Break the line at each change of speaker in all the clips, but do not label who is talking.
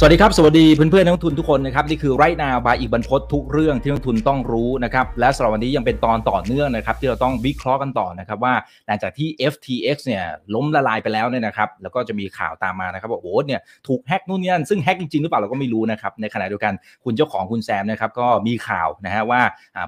สวัสดีครับ สวัสดีเพื่อนๆนักลงทุนทุกคนนะครับนี่คือไรนาบายอีกบรรพททุกเรื่องที่นักลงทุนต้องรู้นะครับและสำหรับวันนี้ยังเป็นตอนต่อเนื่องนะครับที่เราต้องวิเคราะห์กันต่อนะครับว่าหลังจากที่ FTX เนี่ยล้มละลายไปแล้วเนี่ยนะครับแล้วก็จะมีข่าวตามมานะครับว่าโอ้โหเนี่ยถูกแฮกนู่นนี่นั่นซึ่งแฮกจริงๆหรือเปล่าเราก็ไม่รู้นะครับในขณะเดียวกันคุณเจ้าของคุณแซมนะครับก็มีข่าวนะฮะว่า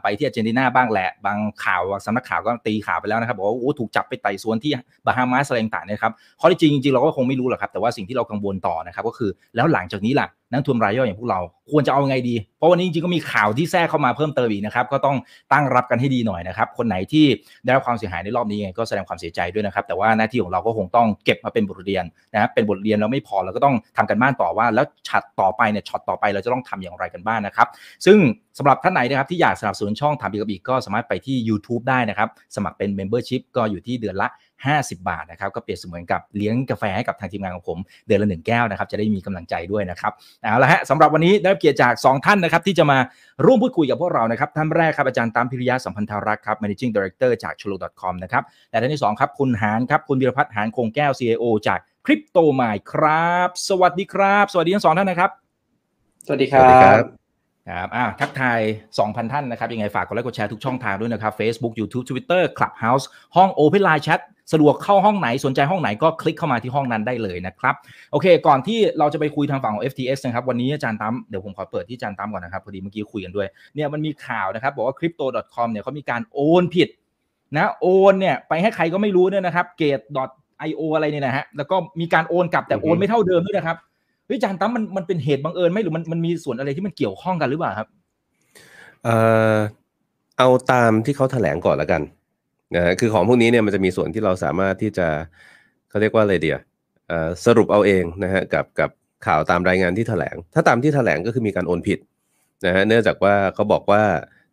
ไปที่อาร์เจนตินาบ้างแหละบางข่าวสำนักข่าวก็ตีข่าวไปแล้วนะครับบอกว่าโอ้ถูกจับไปไต่สวนที่บาฮามาสอะไรต่างๆนะครับข้อที่จริงจริงๆเราก็คงไม่รู้หรอกครับแต่ว่าสิ่งที่เรากังวลต่อนะครับก็คือแล้วหลังจากนี้ล่ะ นักทุนรายย่อยอย่างพวกเรา ควรจะเอาไงดี เพราะวันนี้จริงๆก็มีข่าวที่แทรกเข้ามาเพิ่มเติมอีกนะครับ ก็ต้องตั้งรับกันให้ดีหน่อยนะครับ คนไหนที่ได้รับความเสียหายในรอบนี้ไงก็แสดงความเสียใจด้วยนะครับ แต่ว่าหน้าที่ของเราก็คงต้องเก็บมาเป็นบทเรียนนะครับเป็นบทเรียนแล้วไม่พอเราก็ต้องทำกันบ้านต่อว่า แล้วช็อตต่อไปเนี่ยช็อตต่อไปเราจะต้องทำอย่างไรกันบ้างนะครับ ซึ่งสำหรับท่านไหนนะครับที่อยากสนับสนุนช่องถามอีกกับอีกก็สามารถไปที่ YouTube ได้นะครับ สมัครเป็น Membership ก็อยู่ที่เดือนละ 50 บาทนะครับ ก็เปรียบเสมือนกับเลี้ยงกาแฟให้กับทางทีมงานของผม เดือนละหนึ่งแก้วนะครับ จะได้มีกำลังใจด้วยนะครับเอาละฮะสำหรับวันนี้ได้รับเกียรติจาก 2 ท่านนะครับที่จะมาร่วมพูดคุยกับพวกเรานะครับท่านแรกครับอาจารย์ตามพิริยะสัมพันธารักษ์ครับ managing director จาก c h u l o com นะครับและท่านที่สองครับคุณหานครับคุณวิรพัฒน์หานคงแก้ว CIO จากคริปโตมายครับ สวัสดีครับ สวัสดีทั้งสองท่านนะครับ
สวัสดีค
รั
บ
ครับอ่าทักทาย 2,000 ท่านนะครับ ยังไงฝากกดไลค์กดแชร์ทุกช่องทางด้วยนะครับ Facebook YouTube Twitter Clubhouse ห้อง Open Line Chat สะดวกเข้าห้องไหนสนใจห้องไหนก็คลิกเข้ามาที่ห้องนั้นได้เลยนะครับ โอเค ก่อนที่เราจะไปคุยทางฝั่งของ FTX นะครับ วันนี้อาจารย์ตั้มเดี๋ยวผมขอเปิดที่อาจารย์ตั้มก่อนนะครับ พอดีเมื่อกี้คุยกันด้วยเนี่ยมันมีข่าวนะครับ บอกว่า crypto.com เนี่ยเขามีการโอนผิดนะโอนเนี่ยไปให้ใครก็ไม่รู้เนี่ยนะครับ gate.io อะไรเนี่ยนะฮะแล้วก็มีการโอนกลับแต่โอนไม่เท่าเดิมด้วยนะครับ ฮ้ยจารย์ตั้มมันมันเป็นเหตุบังเอิญไหมหรือมันมันมีส่วนอะไรที่มันเกี่ยวข้องกันหรือเปล่าครับ
เอ่อเอาตามที่เขาแถลงก่อนละกันนะคือของพวกนี้เนี่ยมันจะมีส่วนที่เราสามารถที่จะเขาเรียกว่าอะไรเดียสรุปเอาเองนะฮะกับกับข่าวตามรายงานที่แถลง ถ้าตามที่แถลงก็คือมีการโอนผิดนะฮะเนื่องจากว่าเขาบอกว่า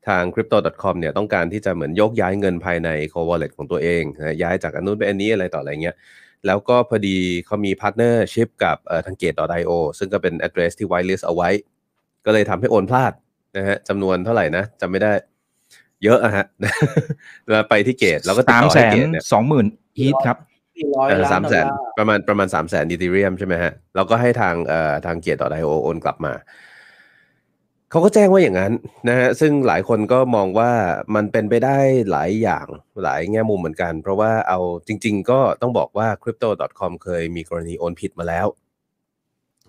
ทาง crypto.com เนี่ยต้องการที่จะเหมือนยกย้ายเงินภายใน core wallet ของตัวเองนะย้ายจากอันนู้นไปอันนี้อะไรต่ออะไรเงี้ย แล้วก็พอดีเขามีพาร์ทเนอร์ชิพกับเอ่อทาง Gate.io ซึ่งก็เป็น address ที่ whitelist เอาไว้ ก็เลยทำให้โอนพลาดนะฮะจำนวนเท่าไหร่นะจำไม่ได้เยอะอะฮะแล้วไปที่เกตแล้วก็ติด
สาม
ต่อ
แส
ให้
น
เกตเนี่ย
สองหมื่นอีทครับ
สี่ร้อย
เออ
ล้าน
สาม
ดอล
แสน
ลาร์
ประมาณประมาณสามแสนอีเทเรียมใช่ไหมฮะแล้วก็ให้ทางเอ่อทางเกียรติต่อไดโอโอนกลับมา เขาก็แจ้งว่าอย่างนั้นนะฮะซึ่งหลายคนก็มองว่ามันเป็นไปได้หลายอย่างหลายแง่มุมเหมือนกัน เพราะว่าเอาจริง ๆ ก็ต้องบอกว่า crypto.com เคยมีกรณีโอนผิดมาแล้ว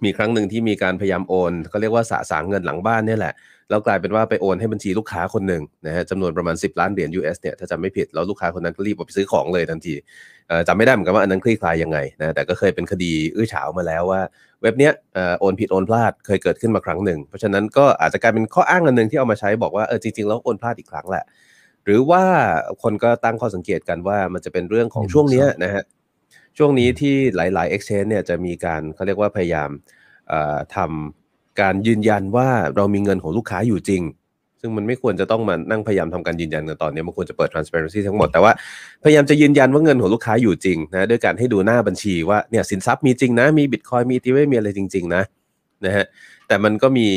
มีครั้งหนึ่งที่มีการพยายามโอนเขาเรียกว่าสะสางเงินหลังบ้านนี่แหละ แล้วกลายเป็นว่าไปโอนให้บัญชีลูกค้าคนหนึ่งนะฮะจำนวนประมาณ 10 ล้านเหรียญ US เนี่ยถ้าจำไม่ผิดแล้วลูกค้าคนนั้นก็รีบเอาไปซื้อของเลยทันทีจำไม่ได้เหมือนกันว่าอันนั้นคลี่คลายยังไงนะแต่ก็เคยเป็นคดีอื้อฉาวมาแล้วว่า เว็บเนี้ยเอ่อโอนผิดโอนพลาดเคยเกิดขึ้นมาครั้งหนึ่ง เพราะฉะนั้นก็อาจจะกลายเป็นข้ออ้างอันหนึ่งที่เอามาใช้บอกว่าเออจริงๆแล้วโอนพลาดอีกครั้งแหละ หรือว่าคนก็ตั้งข้อสังเกตกันว่ามันจะเป็นเรื่องของ
หนึ่ง
ช่วงเนี้ย
สอง
นะฮะช่วงนี้ที่หลาย ๆ exchange เนี่ยจะมีการเขาเรียกว่าพยายามเอ่อทำการยืนยันว่าเรามีเงินของลูกค้าอยู่จริง ซึ่งมันไม่ควรจะต้องมานั่งพยายามทำการยืนยันกันตอนนี้มันควรจะเปิด transparency ทั้งหมดแต่ว่าพยายามจะยืนยันว่าเงินของลูกค้าอยู่จริงนะด้วยการให้ดูหน้าบัญชีว่าเนี่ยสินทรัพย์มีจริงนะ มีบิตคอยมีอีเวมีอะไรจริง ๆ นะนะฮะแต่มันก็มี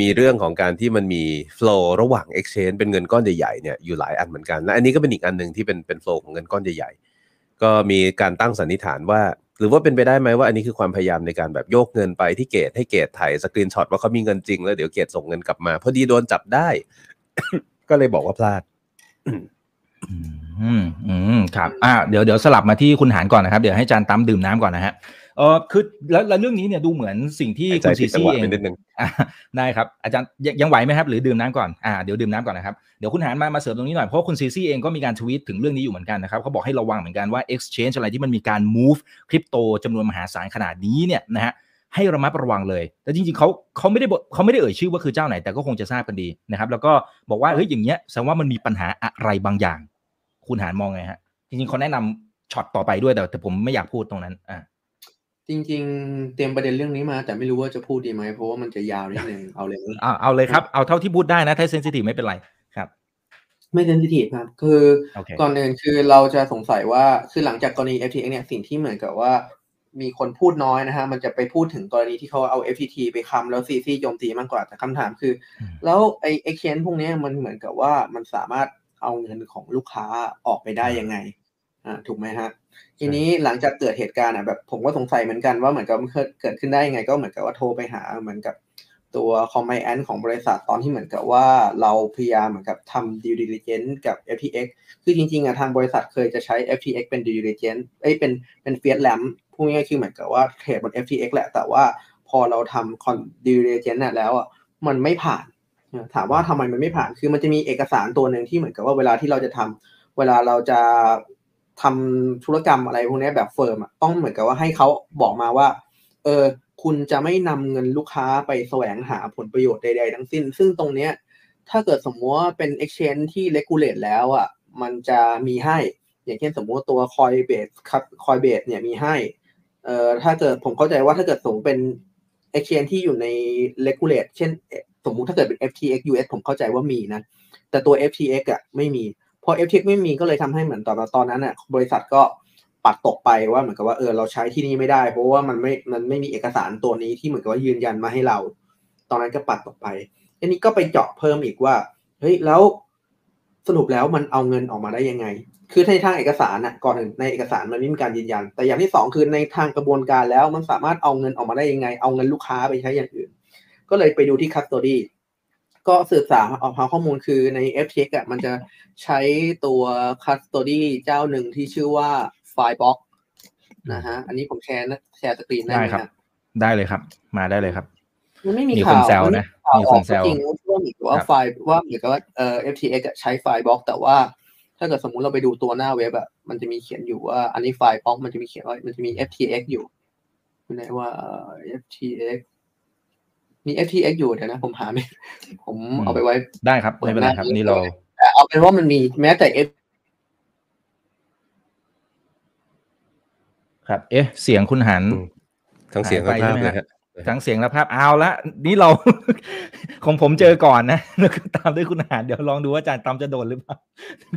มีเรื่องของการที่มันมี flow ระหว่าง exchange เป็นเงินก้อนใหญ่ๆเนี่ยอยู่หลายอันเหมือนกันและอันนี้ก็เป็นอีกอันหนึ่งที่เป็นเป็น flow ของเงินก้อนใหญ่ๆก็มีการตั้งสันนิษฐานว่า หรือว่าเป็นไปได้ไหมว่าอันนี้คือความพยายามในการแบบโยกเงินไปที่เกตให้เกตถ่ายสกรีนช็อตว่าเขามีเงินจริงแล้วเดี๋ยวเกตส่งเงินกลับมา พอดีโดนจับได้ ก็เลยบอกว่าพลาด
อืมอืมครับ อ่าเดี๋ยวเดี๋ยวสลับมาที่คุณหานก่อนนะครับ เดี๋ยวให้จานตั้มดื่มน้ำก่อนนะฮะ เออคือแล้วแล้วเรื่องนี้เนี่ยดูเหมือนสิ่งที่
ใจ
คุณซี
ผิดจัง
ซี่
หวะ
เอง
ไปนิดนึง
อะได้ครับ อาจารย์ยังยังไหวไหมครับ หรือดื่มน้ำก่อนอ่าเดี๋ยวดื่มน้ำก่อนนะครับ เดี๋ยวคุณหารมามาเสริมตรงนี้หน่อย เพราะว่าคุณซีซี่เองก็มีการทวีตถึงเรื่องนี้อยู่เหมือนกันนะครับเขาบอกให้ระวังเหมือนกันว่า exchange อะไรที่มันมีการ move คริปโตจำนวนมหาศาลขนาดนี้เนี่ยนะฮะให้ระมัดระวังเลย แต่จริงๆเขาเขาไม่ได้บอกเขาไม่ได้เอ่ยชื่อว่าคือเจ้าไหน แต่ก็คงจะทราบกันดีนะครับ แล้วก็บอกว่าเฮ้ยอย่างเงี้ยแสดงว่ามันมีปัญหาอะไรบางอย่าง คุณหารมองไงฮะจริงๆเขาแนะนำช็อตต่อไปด้วยแต่แต่ผมไม่อยากพูดตรงนั้นอ่า
จริง ๆ เตรียมประเด็นเรื่องนี้มา แต่ไม่รู้ว่าจะพูดดีไหมเพราะว่ามันจะยาวนิดนึงเอาเลย
อ่าเอาเลยครับ เอาเท่าที่พูดได้นะ ถ้าเซนซิทีฟไม่เป็นไรครับ
ไม่เซนซิทีฟครับ คือ
โอเค
ก่อนอื่นคือเราจะสงสัยว่าคือหลังจากกรณี FTX เนี่ยสิ่งที่เหมือนกับว่ามีคนพูดน้อยนะฮะ มันจะไปพูดถึงกรณีที่เขาเอา FTT ไปคำแล้วซีซีโจมตีมากกว่า แต่คำถามคือ
อืม
แล้วไอ้ exchange พวกเนี้ยมันเหมือนกับว่ามันสามารถเอาเงินของลูกค้าออกไปได้ยังไง อ่าถูกไหมฮะทีนี้หลังจากเกิดเหตุการณ์อะแบบผมก็สงสัยเหมือนกันว่าเหมือนกับมันเกิดขึ้นได้ยังไง ก็เหมือนกับว่าโทรไปหาเหมือนกับตัวคอมไมแอนของบริษัทตอนที่เหมือนกับว่าเราพยายามเหมือนกับทำ due diligence กับ FTX คือจริงๆอะทางบริษัทเคยจะใช้ FTX เป็น due diligence เอ้ยเป็นเป็น fiat lamp พูดง่ายๆคือเหมือนกับว่าเทรดบน FTX แหละ แต่ว่าพอเราทำ con due diligence น่ะแล้วอะมันไม่ผ่าน ถามว่าทำไมมันไม่ผ่าน คือมันจะมีเอกสารตัวหนึ่งที่เหมือนกับว่าเวลาที่เราจะทำเวลาเราจะ ทำธุรกรรมอะไรพวกนี้แบบเฟิร์มอะต้องเหมือนกับว่าให้เขาบอกมาว่า เออ คุณจะไม่นำเงินลูกค้าไปแสวงหาผลประโยชน์ใด ๆ ทั้งสิ้น ซึ่งตรงเนี้ย ถ้าเกิดสมมติว่าเป็น exchange ที่ regulate แล้วอะมันจะมีให้ อย่างเช่นสมมติว่าตัว Coinbase ครับ Coinbase เนี่ยมีให้ เอ่อถ้าเกิดผมเข้าใจว่าถ้าเกิดสมมติเป็น exchange ที่อยู่ใน regulate เช่น สมมุติถ้าเกิดเป็น FTX US ผมเข้าใจว่ามีนะ แต่ตัว FTX อะไม่มี พอ FTX ไม่มีก็เลยทำให้เหมือนตอนตอนนั้นอะบริษัทก็ปัดตกไปว่าเหมือนกับว่าเออเราใช้ที่นี่ไม่ได้ เพราะว่ามันไม่มันไม่มีเอกสารตัวนี้ที่เหมือนกับว่ายืนยันมาให้เรา ตอนนั้นก็ปัดตกไปอันนี้ก็ไปเจาะเพิ่มอีกว่าเฮ้ยแล้วสรุปแล้วมันเอาเงินออกมาได้ยังไง คือในทางเอกสารน่ะก่อนอื่นในเอกสารมันไม่มีการยืนยัน แต่อย่างที่สองคือในทางกระบวนการแล้วมันสามารถเอาเงินออกมาได้ยังไง เอาเงินลูกค้าไปใช้อย่างอื่น ก็เลยไปดูที่ custody ก็สืบสาวออกมาข้อมูลคือใน FTX อะมันจะใช้ตัว custody เจ้าหนึ่งที่ชื่อว่า Firebox นะฮะ อันนี้ผมแชร์นะแชร์สกรีนได้ไหม
ได้ครับ
ฮะ
ได้เลยครับ มาได้เลยครับ
มันไม่มี
มีคน
ข่าว
แซว
มั
นะ
ข่าว
มี
อ
ค
อนก
แซว
ก็จริงว่าอีกว่า
ครับ
ไฟล์ว่าเหมือนกับว่าเอ่อ FTX อะใช้ไฟล์บล็อก แต่ว่าถ้าเกิดสมมุติเราไปดูตัวหน้าเว็บอะมันจะมีเขียนอยู่ว่าอันนี้ไฟล์บล็อกมันจะมีเขียนว่ามันจะมี FTX อยู่อยู่ไหนว่าเอ่อ FTX มี FTX อยู่เดี๋ยวนะ ผมหาไม่ผมเอาไปไว้
ได้ครับไม่เป็นไรครับ นี่เรา
แต่เอาเป็นว่ามันมีแม้แต่ F
ครับ เอ๊ะ เสียงคุณหัน
อืมทั้งเสียงและ
หายไป
ภาพ
ใช่ไหม
เลย
ฮะ
ฮะ
ทั้งเสียงและภาพเอาละนี่เรา ของผมเจอก่อนนะแล้วก็ตามด้วยคุณหารเดี๋ยวลองดูว่าอาจารย์ตามจะโดนหรือเปล่า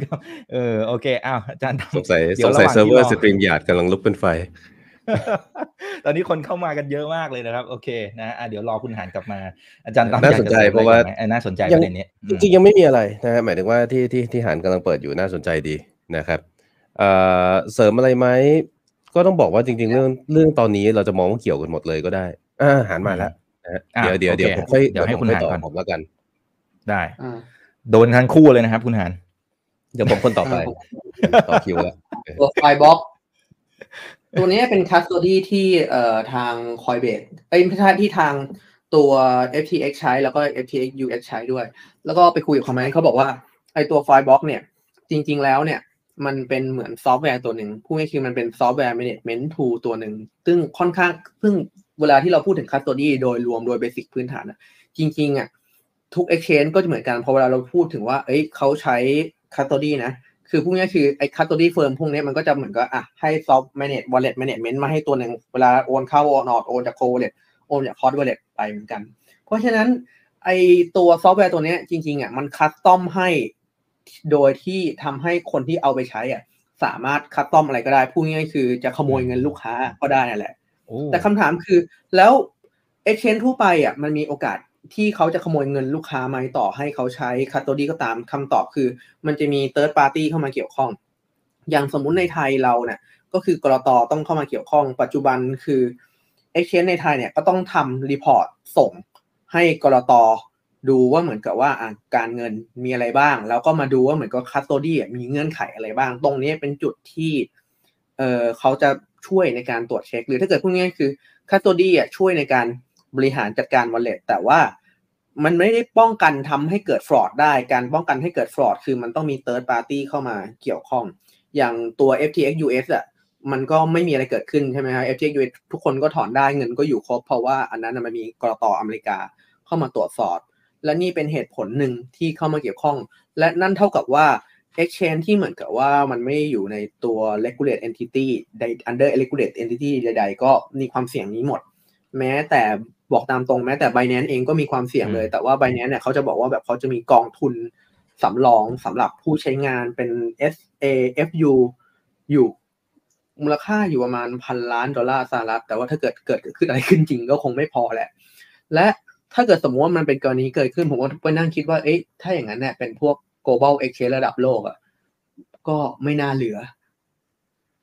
ครับเออโอเคอ้าวอาจารย์ตาม
สงสัย
เดี๋
ส
ยว
งสัย
ระหว่าง
เซิร์ฟเวอ
ที่
ร์
รอ
สตรีมยาร์ดกำลังลุกเป็นไฟ
ตอนนี้คนเข้ามากันเยอะมากเลยนะครับ โอเคนะอะเดี๋ยวรอคุณหารกลับมา อาจารย์ตาม
น่าสนใจ
อยก
เพราะว่า
สมอไไหมอะน่าสนใจ
ยั
ป
ง
ระเด็นนี้
จริงๆยังไม่มีอะไรนะฮะหมายถึงว่าที่ที่ที่หานกำลังเปิดอยู่น่าสนใจดีนะครับเอ่อเสริมอะไรไหมก็ต้องบอกว่าจริง ๆ เรื่องเรื่องตอนนี้เราจะมองว่าเกี่ยวกันหมดเลยก็ได้อ่าหานมาแล้วนะฮะ
อะ
เดี๋ยวเดี๋ยว
โอเค
เดี๋ยวผมค่อย
เดี๋ยวให้
ผม
คุณ
ค่อย
หาร
ตอบ
ก่อน
ผมแล้วกัน
ได้
อ่า
โดนทั้งคู่เลยนะครับ คุณหาร
เดี๋ยวผมคนต่อไป
อ่า
ต่อคิวแล้ว
ตัว Fireblocks ตัวนี้เป็น custody ที่เอ่อทาง Coinbase เอ้ยไม่ใช่ที่ทางตัว FTX ใช้แล้วก็ FTX US ใช้ด้วย แล้วก็ไปคุยกับคอมเมนต์เขาบอกว่าไอตัว Fireblocks เนี่ย จริง ๆ แล้วเนี่ย มันเป็นเหมือนซอฟต์แวร์ตัวหนึ่งพูดง่ายๆคือมันเป็นซอฟต์แวร์ management tool ตัวหนึ่งซึ่งค่อนข้างซึ่งเวลาที่เราพูดถึง custody โดยรวมโดย basic พื้นฐานอะจริง ๆ อะ ทุก exchange ก็จะเหมือนกันพอเวลาเราพูดถึงว่า เอ้ยเขาใช้ custody นะ คือพวกนี้คือไอ้ custody firm พวกนี้มันก็จะเหมือนกับอะให้ soft manage wallet management มาให้ตัวหนึ่งเวลาโอนเข้าโอนออกโอนจาก cold wallet โอนจาก hot wallet ไปเหมือนกัน เพราะฉะนั้นไอ้ตัวซอฟต์แวร์ตัวนี้จริงๆอะมัน custom ให้โดยที่ทำให้คนที่เอาไปใช้อะสามารถ custom อะไรก็ได้พูดง่ายๆคือจะขโมยเงินลูกค้าก็ได้นั่นแหละ แต่คำถามคือแล้ว exchange ทั่วไปอะมันมีโอกาส ที่เขาจะขโมยเงินลูกค้าไหมต่อให้เขาใช้ custody ก็ตามคำตอบคือ มันจะมี third party เข้ามาเกี่ยวข้อง อย่างสมมุติในไทยเราเนี่ยก็คือกลต.ต้องเข้ามาเกี่ยวข้อง ปัจจุบันคือ exchange ในไทยเนี่ยก็ต้องทำ report ส่งให้กลต.ดูว่าเหมือนกับว่าการเงินมีอะไรบ้าง แล้วก็มาดูว่าเหมือนกับ custody มีเงื่อนไขอะไรบ้าง ตรงนี้เป็นจุดที่เออเขาจะช่วยในการตรวจเช็ค หรือถ้าเกิดพูดง่ายๆคือ custody ช่วยในการ บริหารจัดการ wallet แต่ว่ามันไม่ได้ป้องกันทำให้เกิด fraud ได้ การป้องกันให้เกิด fraud คือมันต้องมี third party เข้ามาเกี่ยวข้อง อย่างตัว FTX US อะมันก็ไม่มีอะไรเกิดขึ้นใช่ไหมครับ FTX US ทุกคนก็ถอนได้เงินก็อยู่ครบ เพราะว่าอันนั้นมันมีกลต.อเมริกาเข้ามาตรวจสอบ และนี่เป็นเหตุผลหนึ่งที่เข้ามาเกี่ยวข้อง และนั่นเท่ากับว่า exchange ที่เหมือนกับว่ามันไม่อยู่ในตัว regulate entity ใด under regulate entity ใด ๆ ก็มีความเสี่ยงนี้หมด แม้แต่ บอกตามตรงแม้แต่ Binance เองก็มีความเสี่ยงเลย แต่ว่า Binance เนี่ยเขาจะบอกว่าแบบเขาจะมีกองทุนสำรองสำหรับผู้ใช้งานเป็น SAFU อยู่มูลค่าอยู่ประมาณพันล้านดอลลาร์สหรัฐแต่ว่าถ้าเกิดเกิดขึ้นอะไรขึ้นจริงก็คงไม่พอแหละ และถ้าเกิดสมมติว่ามันเป็นกรณีเกิดขึ้นผมก็ไปนั่งคิดว่าเอ๊ะถ้าอย่างนั้นเนี่ยเป็นพวก global exchange ระดับโลกอะก็ไม่น่าเหลือ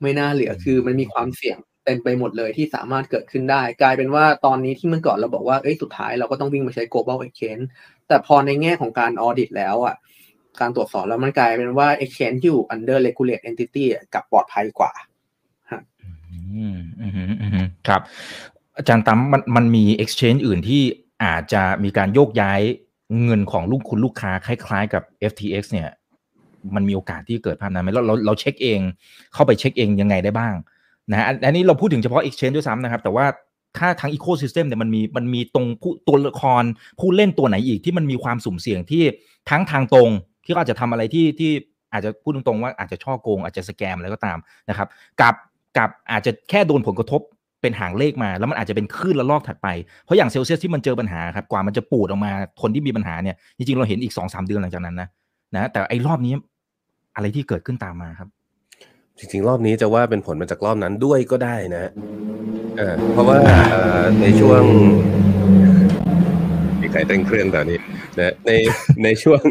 ไม่น่าเหลือคือมันมีความเสี่ยงเต็มไปหมดเลยที่สามารถเกิดขึ้นได้ กลายเป็นว่าตอนนี้ที่เมื่อก่อนเราบอกว่าเอ้ยสุดท้ายเราก็ต้องวิ่งมาใช้ global exchange แต่พอในแง่ของการ audit แล้วอะการตรวจสอบแล้วมันกลายเป็นว่า exchange ที่อยู่ under regulated entity กับปลอดภัยกว่า
ครับ อาจารย์ตั้มมันมันมี exchange อื่นที่อาจจะมีการโยกย้ายเงินของลูกคุณลูกค้า คล้าย ๆ กับ FTX เนี่ย มันมีโอกาสที่เกิดภาพนั้นไหมเราเราเราเช็คเอง เข้าไปเช็คเองยังไงได้บ้าง นะฮะอันนี้เราพูดถึงเฉพาะ exchange ด้วยซ้ำนะครับ แต่ว่าถ้าทาง ecosystem เนี่ยมันมีมันมีตรงผู้ตัวละครผู้เล่นตัวไหนอีกที่มันมีความสุ่มเสี่ยงที่ทั้งทางตรงที่เขาอาจจะทำอะไรที่ที่อาจจะพูดตรงๆว่าอาจจะช่อโกง อาจจะสแกมอะไรก็ตามนะครับ กับกับอาจจะแค่โดนผลกระทบเป็นหางเลขมา แล้วมันอาจจะเป็นคลื่นละลอกถัดไป เพราะอย่างเซลเซียสที่มันเจอปัญหาครับกว่ามันจะปูดออกมาคนที่มีปัญหาเนี่ยจริงๆเราเห็นอีกสองสามเดือนหลังจากนั้นนะนะแต่ไอ้รอบนี้อะไรที่เกิดขึ้นตามมาครับ
จริงๆ รอบนี้จะว่าเป็นผลมาจากรอบนั้นด้วยก็ได้นะเออเพราะว่าเอ่อในช่วงมีใครเต้นเครื่องตอนนี้นะในในช่วง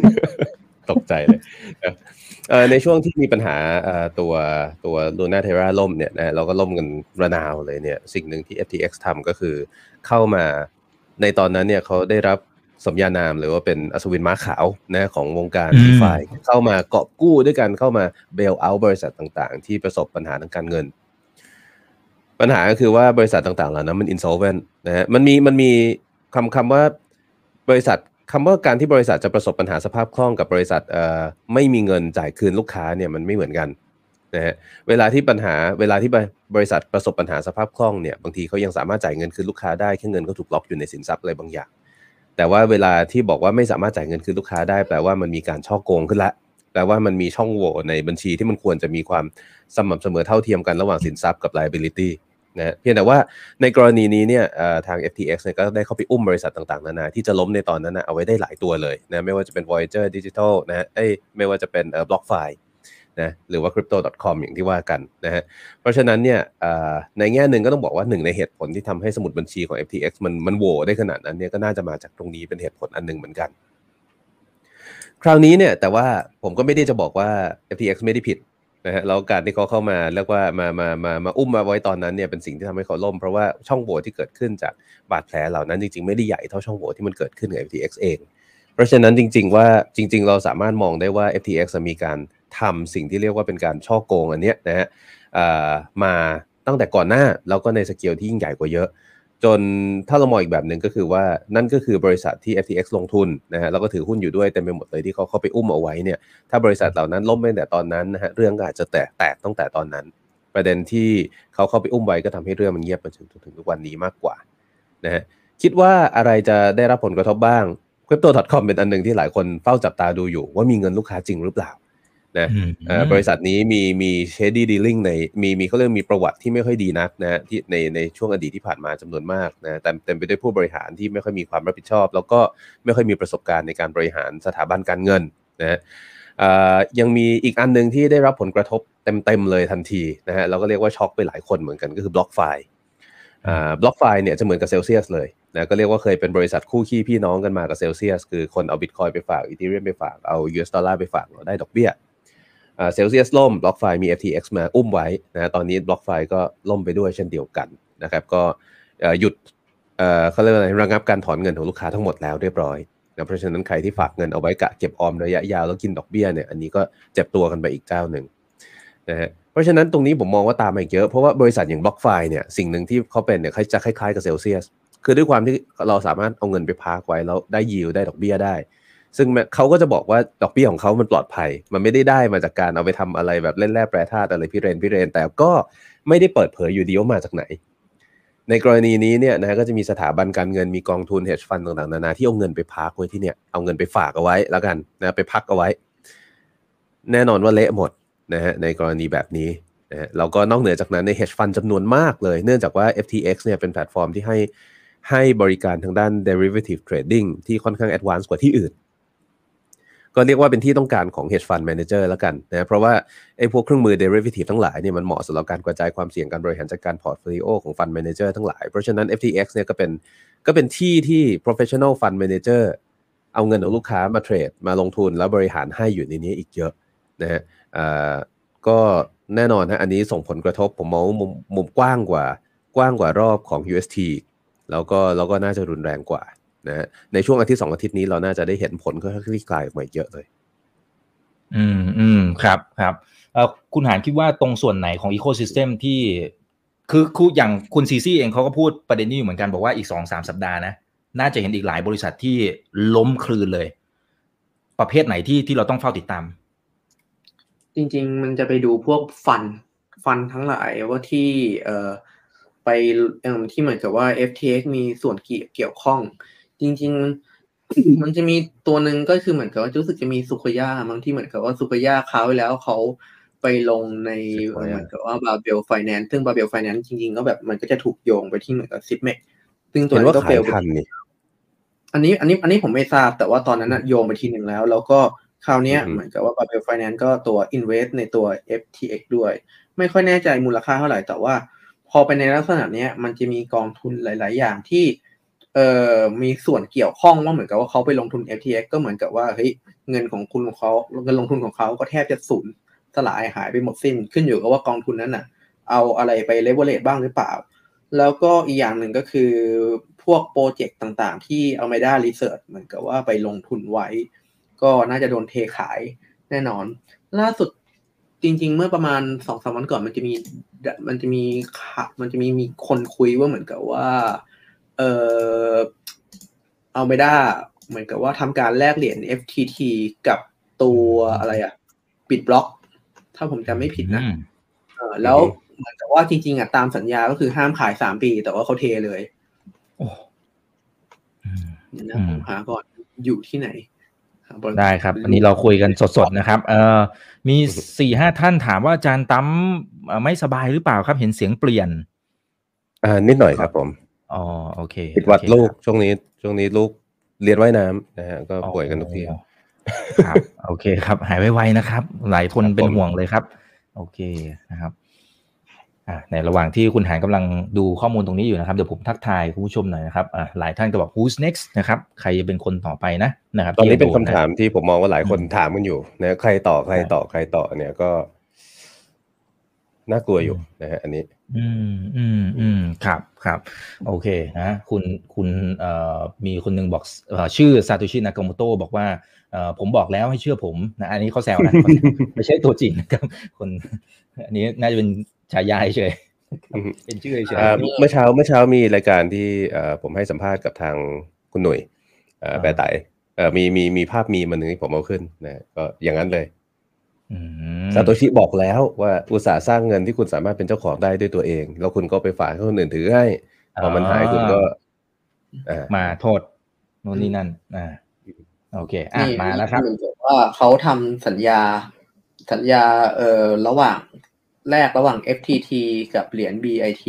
ตกใจเลยนะเอ่อในช่วงที่มีปัญหาเอ่อตัวตัว Luna Terra ล่มเนี่ยนะเราก็ล่มกันระนาวเลยเนี่ย สิ่งหนึ่งที่ FTX ทำก็คือเข้ามาในตอนนั้นเนี่ยเขาได้รับ สมญานามหรือว่าเป็นอัศวินม้าขาวนะของวงการ
อืม
d e f i เข้ามาเกาะกู้ด้วยกันเข้ามาเบลเอาบริษัทต่างๆ ที่ประสบปัญหาทางการเงิน ปัญหาก็คือว่าบริษัทต่างๆเหล่านั้นมัน insolvent นะฮะมันมีมันมีคำคำว่าบริษัทคำว่าการที่บริษัทจะประสบปัญหาสภาพคล่องกับบริษัทเอ่อไม่มีเงินจ่ายคืนลูกค้าเนี่ยมันไม่เหมือนกันนะฮะเวลาที่ปัญหาเวลาที่บริษัทประสบปัญหาสภาพคล่องเนี่ยบางทีเขายังสามารถจ่ายเงินคืนลูกค้าได้แค่เงินเขาถูกล็อกอยู่ในสินทรัพย์อะไรบางอย่าง แต่ว่าเวลาที่บอกว่าไม่สามารถจ่ายเงินคืนลูกค้าได้แปลว่ามันมีการช่อโกงขึ้นละแปลว่ามันมีช่องโหว่ในบัญชีที่มันควรจะมีความสม่ำเสมอเท่าเทียมกันระหว่างสินทรัพย์กับ liability นะเพียงแต่ว่าในกรณีนี้เนี่ยทาง FTX เนี่ยก็ได้เข้าไปอุ้มบริษัทต่างๆ นานาที่จะล้มในตอนนั้นนะเอาไว้ได้หลายตัวเลยนะไม่ว่าจะเป็น Voyager Digital นะเอ้ยไม่ว่าจะเป็นเอ่อ BlockFi นะหรือว่า crypto.com อย่างที่ว่ากันนะฮะเพราะฉะนั้นเนี่ยในแง่หนึ่งก็ต้องบอกว่าหนึ่งในเหตุผลที่ทำให้สมุดบัญชีของ FTX มันมันโหวได้ขนาดนั้นเนี่ยก็น่าจะมาจากตรงนี้เป็นเหตุผลอันหนึ่งเหมือนกัน คราวนี้เนี่ยแต่ว่าผมก็ไม่ได้จะบอกว่า FTX ไม่ได้ผิดนะฮะแล้วการที่เขาเข้ามาเรียกว่ามามามามาอุ้มมาไว้ตอนนั้นเนี่ยเป็นสิ่งที่ทำให้เขาล่ม เพราะว่าช่องโหว่ที่เกิดขึ้นจากบาดแผลเหล่านั้นจริงๆไม่ได้ใหญ่เท่าช่องโหว่ที่มันเกิดขึ้นกับ FTX เอง เพราะฉะนั้นจริง ๆ ว่าจริง ๆ เราสามารถมองได้ว่า FTX มีการ ทำสิ่งที่เรียกว่าเป็นการช่อโกงอันเนี้ยนะฮะมาตั้งแต่ก่อนหน้าแล้วก็ในสเกลที่ยิ่งใหญ่กว่าเยอะ จนถ้าเรามองอีกแบบหนึ่งก็คือว่านั่นก็คือบริษัทที่ FTX ลงทุนนะฮะแล้วก็ถือหุ้นอยู่ด้วยเต็มไปหมดเลยที่เขาเข้าไปอุ้มเอาไว้เนี่ยถ้าบริษัทเหล่านั้นล้มไปแต่ตอนนั้นนะฮะเรื่องก็อาจจะแตกแตกตั้งแต่ตอนนั้น ประเด็นที่เขาเข้าไปอุ้มไว้ก็ทำให้เรื่องมันเงียบมาจนถึงทุกวันนี้มากกว่านะฮะคิดว่าอะไรจะได้รับผลกระทบบ้าง Crypto.com เป็นอันหนึ่งที่หลายคนเฝ้าจับตาดูอยู่ว่ามีเงินลูกค้าจริงหรือเปล่า นะ
อืม
เอ่อบริษัทนี้มีมี shady dealing ในมีมีเขาเรียกมีประวัติที่ไม่ค่อยดีนักนะฮะที่ในในช่วงอดีตที่ผ่านมาจำนวนมากนะแต่เต็มไปด้วยผู้บริหารที่ไม่ค่อยมีความรับผิดชอบ แล้วก็ไม่ค่อยมีประสบการณ์ในการบริหารสถาบันการเงินนะฮะเอ่อยังมีอีกอันหนึ่งที่ได้รับผลกระทบเต็มๆเลยทันทีนะฮะเราก็เรียกว่าช็อกไปหลายคนเหมือนกันก็คือ BlockFi อ่า BlockFi เนี่ยจะเหมือนกับ Celsius เลยนะก็เรียกว่าเคยเป็นบริษัทคู่ขี้พี่น้องกันมากับ Celsius คือคนเอา Bitcoin ไปฝาก Ethereum ไปฝากเอา US ดอลลาร์ไปฝากเราได้ดอกเบี้ยอ่า เซลเซียสล่ม BlockFi มี FTX มาอุ้มไว้นะตอนนี้ BlockFi ก็ล่มไปด้วยเช่นเดียวกันนะครับก็หยุดเขาเรียกว่าอะไรระงับการถอนเงินของลูกค้าทั้งหมดแล้วเรียบร้อยนะเพราะฉะนั้นใครที่ฝากเงินเอาไว้กะเก็บออมระยะยาวแล้วกินดอกเบี้ยเนี่ยอันนี้ก็เจ็บตัวกันไปอีกเจ้าหนึ่งนะฮะเพราะฉะนั้นตรงนี้ผมมองว่าตามมาอีกเยอะ เพราะว่าบริษัทอย่าง BlockFi เนี่ยสิ่งหนึ่งที่เขาเป็นเนี่ยเขาจะคล้ายๆกับ Celsius คือด้วยความที่เราสามารถเอาเงินไปพากไว้แล้วได้ยิวได้ดอกเบี้ยได้ ซึ่งเขาก็จะบอกว่าดอกเบี้ยของเขามันปลอดภัย มันไม่ได้ได้มาจากการเอาไปทำอะไรแบบเล่นแร่แปรธาตุอะไรพิเรนพิเรน แต่ก็ไม่ได้เปิดเผยอยู่ดีว่ามาจากไหน ในกรณีนี้เนี่ยนะก็จะมีสถาบันการเงินมีกองทุน hedge fund ต่างๆนานาที่เอาเงินไปพักไว้ที่เนี่ยเอาเงินไปฝากเอาไว้แล้วกันนะไปพักเอาไว้ แน่นอนว่าเละหมดนะฮะในกรณีแบบนี้นะฮะแล้วก็นอกเหนือจากนั้นใน hedge fund จำนวนมากเลย เนื่องจากว่า FTX เนี่ยเป็นแพลตฟอร์มที่ให้ให้บริการทางด้าน derivative trading ที่ค่อนข้าง advanced กว่าที่อื่น ก็เรียกว่าเป็นที่ต้องการของ hedge fund manager แล้วกันนะเพราะว่าไอ้พวกเครื่องมือ derivative ทั้งหลายเนี่ยมันเหมาะสำหรับการกระจายความเสี่ยงการบริหารจัดการ portfolio ของ fund manager ทั้งหลาย เพราะฉะนั้น FTX เนี่ยก็เป็นก็เป็นที่ที่ professional fund manager เอาเงินของลูกค้ามาเทรดมาลงทุนแล้วบริหารให้อยู่ในนี้อีกเยอะนะฮะก็แน่นอนฮะอันนี้ส่งผลกระทบผมมองมุมมุมกว้างกว่ากว้างกว่ารอบของ UST แล้วก็แล้วก็น่าจะรุนแรงกว่า นะฮะในช่วงอาทิตย์สองอาทิตย์นี้เราน่าจะได้เห็นผลค่อยๆคลี่คลายออกมาอีกเยอะเลย
อืมอืมครับครับเอ่อคุณหานคิดว่าตรงส่วนไหนของอีโค y ิสเต็มที่คือคืออย่างคุณซีซี่เองเขาก็พูดประเด็นนี้อยู่เหมือนกันบอกว่าอีกสองสามสัปดาห์นะ น่าจะเห็นอีกหลายบริษัทที่ล้มคลืนเลย ประเภทไหนที่ที่เราต้องเฝ้าติดตาม
จริง ๆ มันจะไปดูพวกฟันฟันทั้งหลายว่าที่เอ่อไปเอ่อที่เหมือนกับว่า FTX มีส่วนเกี่ยวเกี่ยวข้อง จริงๆมันจะมีตัวหนึ่งก็คือเหมือนกับว่ารู้สึกจะมีสุขย่าบางที่เหมือนกับว่าสุขย่าค้าไว้แล้วเขาไปลงใน
Sequoia
เหมือนกับว่าบาเบลไฟแนนซ์ซึ่งบาเบลไฟแนนซ์จริงๆก็แบบมันก็จะถูกโยงไปที่เหมือนกับซิปเมกซึ่งตัว
เห็น
นั้
ว่าน
ก็
ขา
เฟ
ย
ลไป
ทันนี่
อันนี้อันนี้อันนี้ผมไม่ทราบแต่ว่าตอนนั้นนะโยงไปทีหนึ่งแล้ว แล้วก็คราวเนี้ย
อือฮึ
เหมือนกับว่า Babel Finance ก็ตัว invest ในตัว FTX ด้วย ไม่ค่อยแน่ใจมูลค่าเท่าไหร่แต่ว่า พอไปในลักษณะเนี้ยมันจะมีกองทุนหลาย ๆ อย่างที่เอ่อมีส่วนเกี่ยวข้องว่าเหมือนกับว่าเขาไปลงทุน FTX ก็เหมือนกับว่าเฮ้ยเงินของคุณของเขาเงินลงทุนของเขาก็แทบจะสูญสลายหายไปหมดสิ้น ขึ้นอยู่กับว่ากองทุนนั้นน่ะ เอาอะไรไปเลเวลเลตบ้างหรือเปล่า แล้วก็อีกอย่างหนึ่งก็คือพวก project ต่างๆ ที่ Alameda Research เหมือนกับว่าไปลงทุนไว้ ก็น่าจะโดนเทขายแน่นอน ล่าสุดจริง ๆ เมื่อประมาณสองสามวันก่อนมันจะมีมันจะมีข่าวมันจะมีมีคนคุยว่าเหมือนกับว่า เออเอาไม่ได้เหมือนกับว่าทำการแลกเหรียญ FTT กับตัวอะไรอะปิดบล็อก ถ้าผมจำไม่ผิดนะ
อืม
เออแล้วเหมือนกับว่าจริง ๆอะตามสัญญาก็คือห้ามขายสามปี แต่ว่าเขาเทเลย
โอ้อืม
เดี๋ยว
อื
นะ
ม
ผมหาก่อนอยู่ที่ไหนหาบริษัท
ได้ครับ อันนี้เราคุยกันสดๆนะครับ เอ่อมีสี่ห้าท่านถามว่าอาจารย์ตั้มเอ่อไม่สบายหรือเปล่าครับ เห็นเสียงเปลี่ยน
อ่านิดหน่อยครับผม
อ๋อโอเค
ติดหวัด
โอเค
ลูก
ครับ
ช่วงนี้ช่วงนี้ลูกเรียนว่ายน้ำนะฮะก็ป่วยกันทุกที
อ๋อครับ โอเคครับ หายไวๆนะครับ หลายคน
ครับ
เป็น
ผม
ห่วงเลยครับ โอเคนะครับอ่าในระหว่างที่คุณหานกำลังดูข้อมูลตรงนี้อยู่นะครับ เดี๋ยวผมทักทายคุณผู้ชมหน่อยนะครับอ่าหลายท่านก็บอก who's next นะครับ ใครจะเป็นคนต่อไปนะนะครับ
ตอนนี้
ที่
เป็น
จะ
คำ
โดะ
ถามที่ผมมองว่าหลายคนถามกันอยู่นะใครต่อใครต่อใครต่อเนี่ยก็ น่ากลัวอยู่นะฮะอันนี้
อืมอืมอืมครับครับโอเคนะคุณคุณเอ่อมีคนหนึ่งบอกเอ่อชื่อซาโตชินากาโมโตบอกว่าเอ่อผมบอกแล้วให้เชื่อผมนะอันนี้เขาแซวนะเขาแซวไม่ใช่ตัวจริงนะครับ คนอันนี้น่าจะเป็นฉายาเฉย
อืม
เป็นชื่อเฉย
อ่าเมื่อเช้าเมื่อเช้ามีรายการที่เอ่อผมให้สัมภาษณ์กับทางคุณหนุ่ยเอ่อแปรไตเอ่อมีมีมีภาพมีมันหนึ่งที่ผมเอาขึ้นนะก็อย่างนั้นเลย
อืม
ซาโตชิบอกแล้วว่าอุตสาห์สร้างเงินที่คุณสามารถเป็นเจ้าของได้ด้วยตัวเอง แล้วคุณก็ไปฝากให้คนอื่นถือให้พอมันหายคุณก็อ่า
มาโทษโน่นนี่นั่นอ่าโอเค อะ
นี่
มาแล้วครับ
เหมือนกับว่าเขาทำสัญญา สัญญาเอ่อระหว่างแลกระหว่าง FTT กับเหรียญ BIT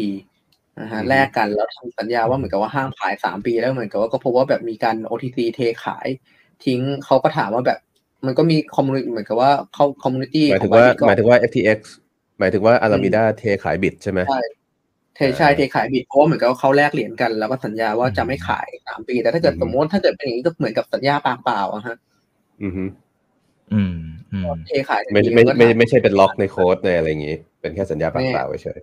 นะฮะ
อือฮึ
แลกกันแล้วทำสัญญาว่าเหมือนกับว่าห้ามขายสามปีแล้วเหมือนกับว่าก็พบว่าแบบมีการ OTC เทขาย ทิ้งเขาก็ถามว่าแบบ มันก็มีคอมมูนิเหมือนกับว่าเขาคอมมูนิตี้
หมายถึงว่าหมายถึงว่า FTX หมายถึงว่าอารามิดาเทขายบิตใช่ไหม
ใช่เทใช่เทขายบิตเพราะว่าเหมือนกับว่าเขาแลกเหรียญกัน แล้วก็สัญญาว่าจะไม่ขายสามปี แต่ถ้าเกิด
อืม
สมมติถ้าเกิดเป็นอย่างนี้ก็เหมือนกับสัญญาปากเปล่าอะฮะ
อือฮึ
อืมอืม
เทขายทัน
ไม่
ที
ไม่
นก็
ไม่
ถา
ไม่ใช่เป็นล็อกในโค้ดในอะไรอย่างงี้ เป็นแค่สัญญาปากเปล่าเฉย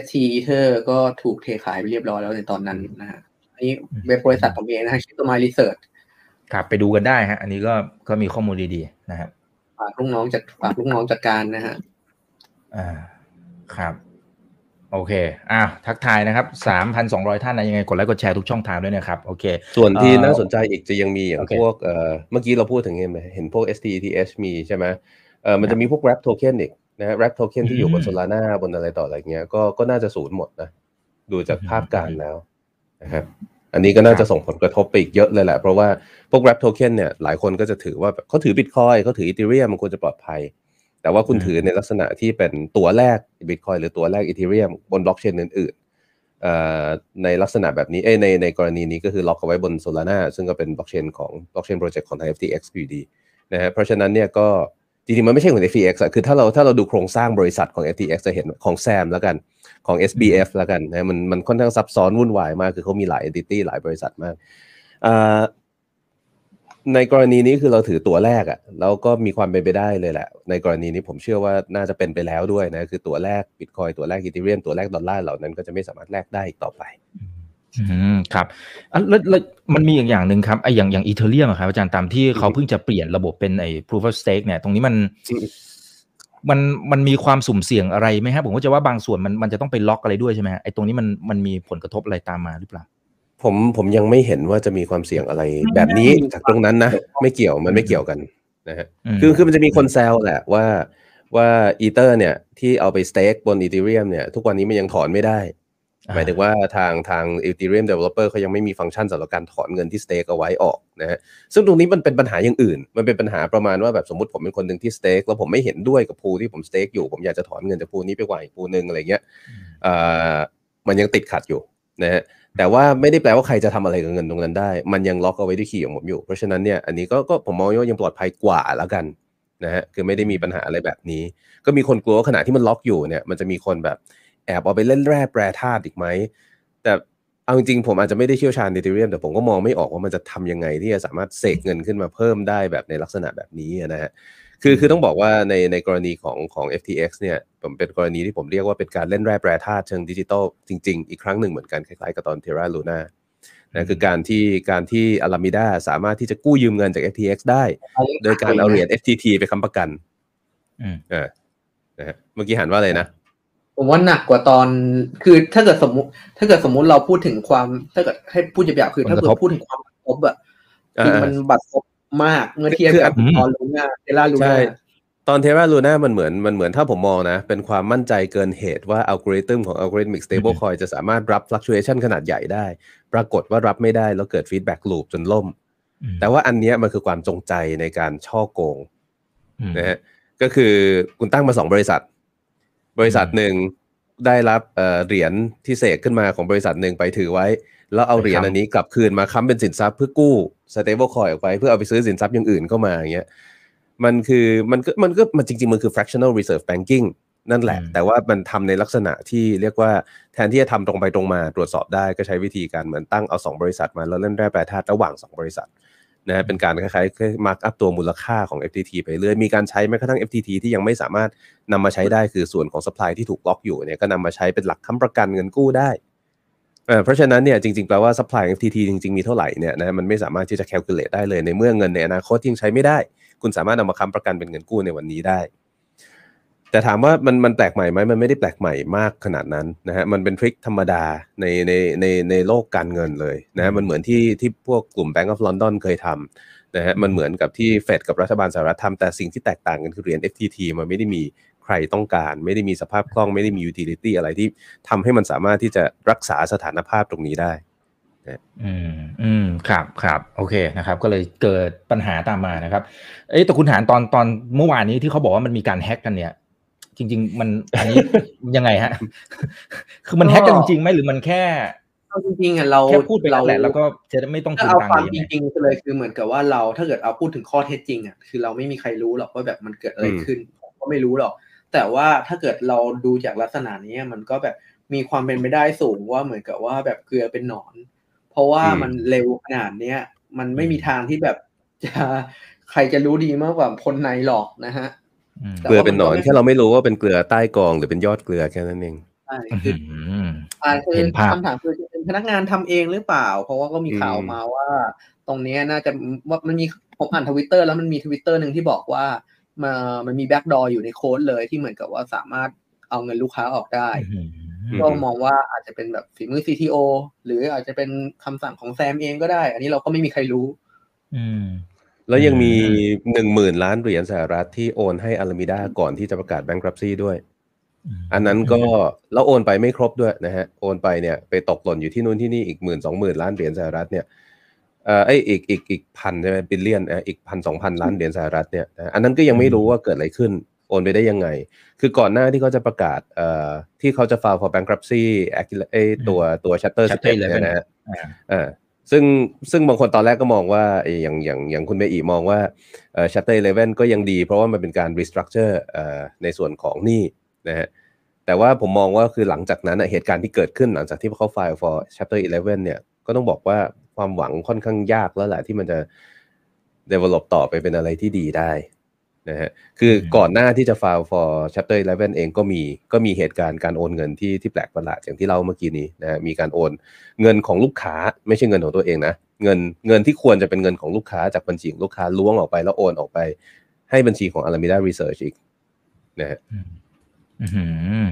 ST Ether ก็ถูกเทขายไปเรียบร้อยแล้วในตอนนั้นนะฮะอันนี้เว็บบริษัทผมเองนะฮะ Cryptomind Research
ครับไปดูกันได้ฮะ อันนี้ก็ก็มีข้อมูลดีๆนะครับ
ฝากลูกน้องจัดฝากลูกน้องจัดการนะฮะ
อ่าครับ โอเคอะทักทายนะครับสามพันสองร้อยท่านนะยังไงกดไลค์กดแชร์ทุกช่องทางด้วยนะครับ โอเค
ๆส่วนที่
เอ่อ
น่าสนใจอีกจะยังมีอย่าง
โอเค
พวกเอ่อเมื่อกี้เราพูดถึงเห็นไหมเห็นพวก STETH มีใช่ไหมเอ่อมันจะมีพวก Wrap Token อีกนะฮะ Wrap Token ที่อยู่บน
อืม
Solana บนอะไรต่ออะไรเงี้ยก็ก็น่าจะศูนย์หมดนะ ดูจากภาพการแล้วนะครับ อันนี้ก็น่าจะส่งผลกระทบไปอีกเยอะเลยแหละ เพราะว่าพวก Wrap Token เนี่ยหลายคนก็จะถือว่าแบบเขาถือ Bitcoin เขาถือ Ethereum มันควรจะปลอดภัย แต่ว่าคุณ
อืม
ถือในลักษณะที่เป็นตัวแรก Bitcoin หรือตัวแรก Ethereum บนบล็อกเชนอื่นๆเอ่อในลักษณะแบบนี้เอ้ยในในกรณีนี้ก็คือล็อกเอาไว้บน Solana ซึ่งก็เป็นบล็อกเชนของบล็อกเชนโปรเจกต์ของทาง FTX อยู่ดีนะฮะเพราะฉะนั้นเนี่ยก็จริงๆมันไม่ใช่ของ FTX อะคือถ้าเราถ้าเราดูโครงสร้างบริษัทของ FTX จะเห็นของ SAM แล้วกัน ของ SBF แล้วกันนะมันมันค่อนข้างซับซ้อนวุ่นวายมาก คือเขามีหลาย entity หลายบริษัทมากอ่าในกรณีนี้คือเราถือตัวแรกอะ่ะแล้วก็มีความเป็นไปได้เลยแหละ ในกรณีนี้ผมเชื่อว่าน่าจะเป็นไปแล้วด้วยนะ คือตัว wrapped Bitcoin ตัว wrapped Ethereum ตัว wrapped ดอลลาร์เหล่านั้นก็จะไม่สามารถแลกได้อีกต่อไป
อืมครับอะแล้วแล้วมันมีอีกอย่างหนึ่งครับไอ้อย่างอย่างอีเทเรียมครับอาจารย์ตามที่เขาเพิ่งจะเปลี่ยนระบบเป็นไอ้ proof of stake เนี่ย ตรงนี้มัน
อื ม
มันมันมีความสุ่มเสี่ยงอะไรไหมครับผมก็จะว่าบางส่วนมันมันจะต้องไปล็อกอะไรด้วยใช่ไหมฮะไอ้ตรงนี้มันมันมีผลกระทบอะไรตามมาหรือเปล่า
ผมผมยังไม่เห็นว่าจะมีความเสี่ยงอะไร แบบนี้จากตรงนั้นนะไม่เกี่ยวมันไม่เกี่ยวกันนะฮะ
อืม
คือคือมันจะมีคนแซวแหละว่าว่าอีเตอร์เนี่ยที่เอาไปสเต็กบนอีเทเรียมเนี่ยทุกวันนี้มันยังถอนไม่ได้ หมายถึงว่าทางทาง Ethereum Developer เขายังไม่มีฟังก์ชันสำหรับการถอนเงินที่สเต็กเอาไว้ออกนะฮะซึ่งตรงนี้มันเป็นปัญหาอย่างอื่น มันเป็นปัญหาประมาณว่าแบบสมมติผมเป็นคนหนึ่งที่สเต็กแล้วผมไม่เห็นด้วยกับพูที่ผมสเต็กอยู่ ผมอยากจะถอนเงินจากพูนี้ไปวางอีกพูหนึ่งอะไรเงี้ยอ่อมันยังติดขัดอยู่นะฮะแต่ว่าไม่ได้แปลว่าใครจะทำอะไรกับเงินตรงนั้นได้ มันยังล็อกเอาไว้ด้วยคีย์ของผมอยู่ เพราะฉะนั้นเนี่ยอันนี้ก็ก็ผมมองว่ายังปลอดภัยกว่าแล้วกันนะฮะคือไม่ได้มีปัญหาอะไรแบบนี้ ก็มีคนกลัวขณะที่มันล็อกอยู่เนี่ยมันจะมีคนแบบ แอบเอาไปเล่นแร่แปรธาตุอีกไหม แต่เอาจริงๆผมอาจจะไม่ได้เชี่ยวชาญในเทเรียมแต่ผมก็มองไม่ออกว่ามันจะทำยังไงที่จะสามารถเสกเงินขึ้นมาเพิ่มได้แบบในลักษณะแบบนี้นะฮะคือคือต้องบอกว่าในในกรณีของของ FTX เนี่ยผมเป็นกรณีที่ผมเรียกว่าเป็นการเล่นแร่แปรธาตุเชิงดิจิตอลจริง ๆ อีกครั้งหนึ่งเหมือนกันคล้ายๆกับตอน Terra Luna นะคือการที่การที่ Alameda สามารถที่จะกู้ยืมเงินจาก FTX ได้ โดยการเอาเหรียญ FTT ไปค้ำประกัน
อืม
อ่านะฮะเมื่อกี้หันว่าอะไรนะ
ผมว่าหนักกว่าตอนคือถ้าเกิดสมมติ ถ้าเกิดสมมุติเราพูดถึงความ ถ้าเกิดให้พูดหยาบๆคือถ้า
ผลก
เกิ
ระ
ด
ทบ
พูดถึงความกระทบอะ
อ่า
คือมันบัดซบมากเมื่อเทียบ
คือ
กับ
อืม
ตอนลูน่าเทล่าลู
ใช่
น่า
ตอนเทราลูน่ามันเหมือนมันเหมือนถ้าผมมองนะ เป็นความมั่นใจเกินเหตุว่าอัลกอริทึมของ Algorithmic Stablecoin จะสามารถรับ fluctuation ขนาดใหญ่ได้ ปรากฏว่ารับไม่ได้ แล้วเกิด feedback loop จนล่ม
อืม
แต่ว่าอันเนี้ยมันคือความจงใจในการช่อโกง
อืม
นะฮะก็คือคุณตั้งมาสองบริษัท บริษัทหนึ่งได้รับเอ่อเหรียญที่เสกขึ้นมาของบริษัทหนึ่งไปถือไว้ แล้วเอาเหรียญอันนี้กลับคืนมาค้ำเป็นสินทรัพย์เพื่อกู้ stable coin ออกไป เพื่อเอาไปซื้อสินทรัพย์อย่างอื่นเข้ามาอย่างเงี้ยมันคือมันก็มันก็มันจริง ๆ มันคือ fractional reserve banking นั่นแหละ
อืม
แต่ว่ามันทำในลักษณะที่เรียกว่าแทนที่จะทำตรงไปตรงมาตรวจสอบได้ก็ใช้วิธีการเหมือนตั้งเอาสองบริษัทมาแล้วเล่นแร่แปรธาตุระหว่างสองบริษัท นะฮะเป็นการคล้ายๆ mark up ตัวมูลค่าของ FTT ไปเรื่อยมีการใช้แม้กระทั่ง FTT ที่ยังไม่สามารถนำมาใช้ได้คือส่วนของ supply ที่ถูกล็อกอยู่เนี่ยก็นำมาใช้เป็นหลักค้ำประกันเงินกู้ได้เพราะฉะนั้นเนี่ยจริงๆแปลว่า supply ของ FTT จริงๆมีเท่าไหร่เนี่ยนะมันไม่สามารถที่จะ calculate ได้เลยในเมื่อเงินในอนาคตยังใช้ไม่ได้ คุณสามารถนำมาค้ำประกันเป็นเงินกู้ในวันนี้ได้ แต่ถามว่ามันมันแปลกใหม่ไหมมันไม่ได้แปลกใหม่มากขนาดนั้นนะฮะมันเป็น trick ธรรมดาในในในในโลกการเงินเลยนะฮะมันเหมือนที่ที่พวกกลุ่ม Bank of London เคยทำนะฮะมันเหมือนกับที่เฟดกับรัฐบาลสหรัฐทำแต่สิ่งที่แตกต่างกันคือเหรียญ FTT มันไม่ได้มีใครต้องการ ไม่ได้มีสภาพคล่องไม่ได้มี utility อะไรที่ทำให้มันสามารถที่จะรักษาสถานภาพตรงนี้ได้
อืมอืมครับครับโอเคนะครับ ก็เลยเกิดปัญหาตามมานะครับ เอ้ยแต่คุณหารตอนตอนเมื่อวานนี้ที่เขาบอกว่ามันมีการแฮ็กกันเนี่ย จริง ๆ มันอันนี้ยังไงฮะ คือมันแฮ็กกันจริงๆไหมหรือมันแค่
เอาจริงๆอะเรา
แค่พูดไป
เรา
แล้วแหละแล้วก็จะได้ไม่ต้อง
ถ้า
คืน
เอา
ตัง
ความ
ค์
จ
ยังไง
ริงๆเลยคือเหมือนกับว่าเราถ้าเกิดเอาพูดถึงข้อเท็จจริงอะคือเราไม่มีใครรู้หรอกว่าแบบมันเกิดอะไร
อืม
ขึ้นผมก็ไม่รู้หรอก แต่ว่าถ้าเกิดเราดูจากลักษณะนี้มันก็แบบมีความเป็นไปได้สูงว่าเหมือนกับว่าแบบเกลือเป็นหนอน เพราะว่ามันเร็วขนาดเนี้ยมันไม่มีทางที่แบบจะใครจะรู้ดีมากกว่าคนในหรอกนะฮะ
อืม
แต่
เกลือ
ว่า
เป็นหนอน
มันก็ไม่
แค่เราไม่รู้ว่าเป็นเกลือใต้กองหรือเป็นยอดเกลือแค่นั้นเอง
ใช่
อื
คือ
ม
อ่าคือ
เห็นภาพ
คำถามคือจะเป็นพนักงานทำเองหรือเปล่า เพราะว่าก็มีข่าว
อืม
มาว่า ตรงเนี้ยน่าจะว่ามันมีผมอ่านทวิตเตอร์แล้วมันมีทวิตเตอร์หนึ่งที่บอกว่ามามันมี backdoor อยู่ในโค้ดเลยที่เหมือนกับว่าสามารถเอาเงินลูกค้าออกได้
อืม
ก็มองว่าอาจจะเป็นแบบฝีมือ CTO หรืออาจจะเป็นคำสั่งของแซมเองก็ได้ อันนี้เราก็ไม่มีใครรู้
อืม
แล้วยังมี
อื
หนึ่งหมื่นล้านเหรียญสหรัฐที่โอนให้ Alameda ก่อนที่จะประกาศ bankruptcy ด้วย อันนั้นก็แล้วโอนไปไม่ครบด้วยนะฮะ โอนไปเนี่ยไปตกหล่นอยู่ที่นู่นที่นี่อีกหมื่นสองหมื่นล้านเหรียญสหรัฐเนี่ยเอ่อไอยอีกอีกอีกพันใช่ไหม billion อะอีกพันสองพันล้านเหรียญสหรัฐเนี่ยนะอันนั้นก็ยังไม่รู้ว่าเกิดอะไรขึ้นโอนไปได้ยังไง คือก่อนหน้าที่เขาจะประกาศเอ่อที่เขาจะ file for bankruptcy ไอตัวตัว chapter
Chapter
11เนี่ยนะฮะ
อ่า
อ่า ซึ่งซึ่งบางคนตอนแรกก็มองว่าอย่างอย่างอย่างคุณเมอีมองว่าเอ่อ Chapter 11ก็ยังดี เพราะว่ามันเป็นการ restructure เอ่อในส่วนของหนี้นะฮะแต่ว่าผมมองว่าคือหลังจากนั้นเหตุการณ์ที่เกิดขึ้นหลังจากที่เขา file for Chapter 11 เนี่ย ก็ต้องบอกว่าความหวังค่อนข้างยากแล้วแหละที่มันจะ develop ต่อไปเป็นอะไรที่ดีได้ นะฮะคือก่อนหน้าที่จะ file for chapter 11 เองก็มีก็มีเหตุการณ์การโอนเงินที่ที่แปลกประหลาดอย่างที่เล่าเมื่อกี้นี้นะฮะมีการโอนเงินของลูกค้าไม่ใช่เงินของตัวเองนะ เงินเงินที่ควรจะเป็นเงินของลูกค้าจากบัญชีของลูกค้าล้วงออกไปแล้วโอนออกไป ให้บัญชีของ Alameda Research อีกนะฮะ
อืม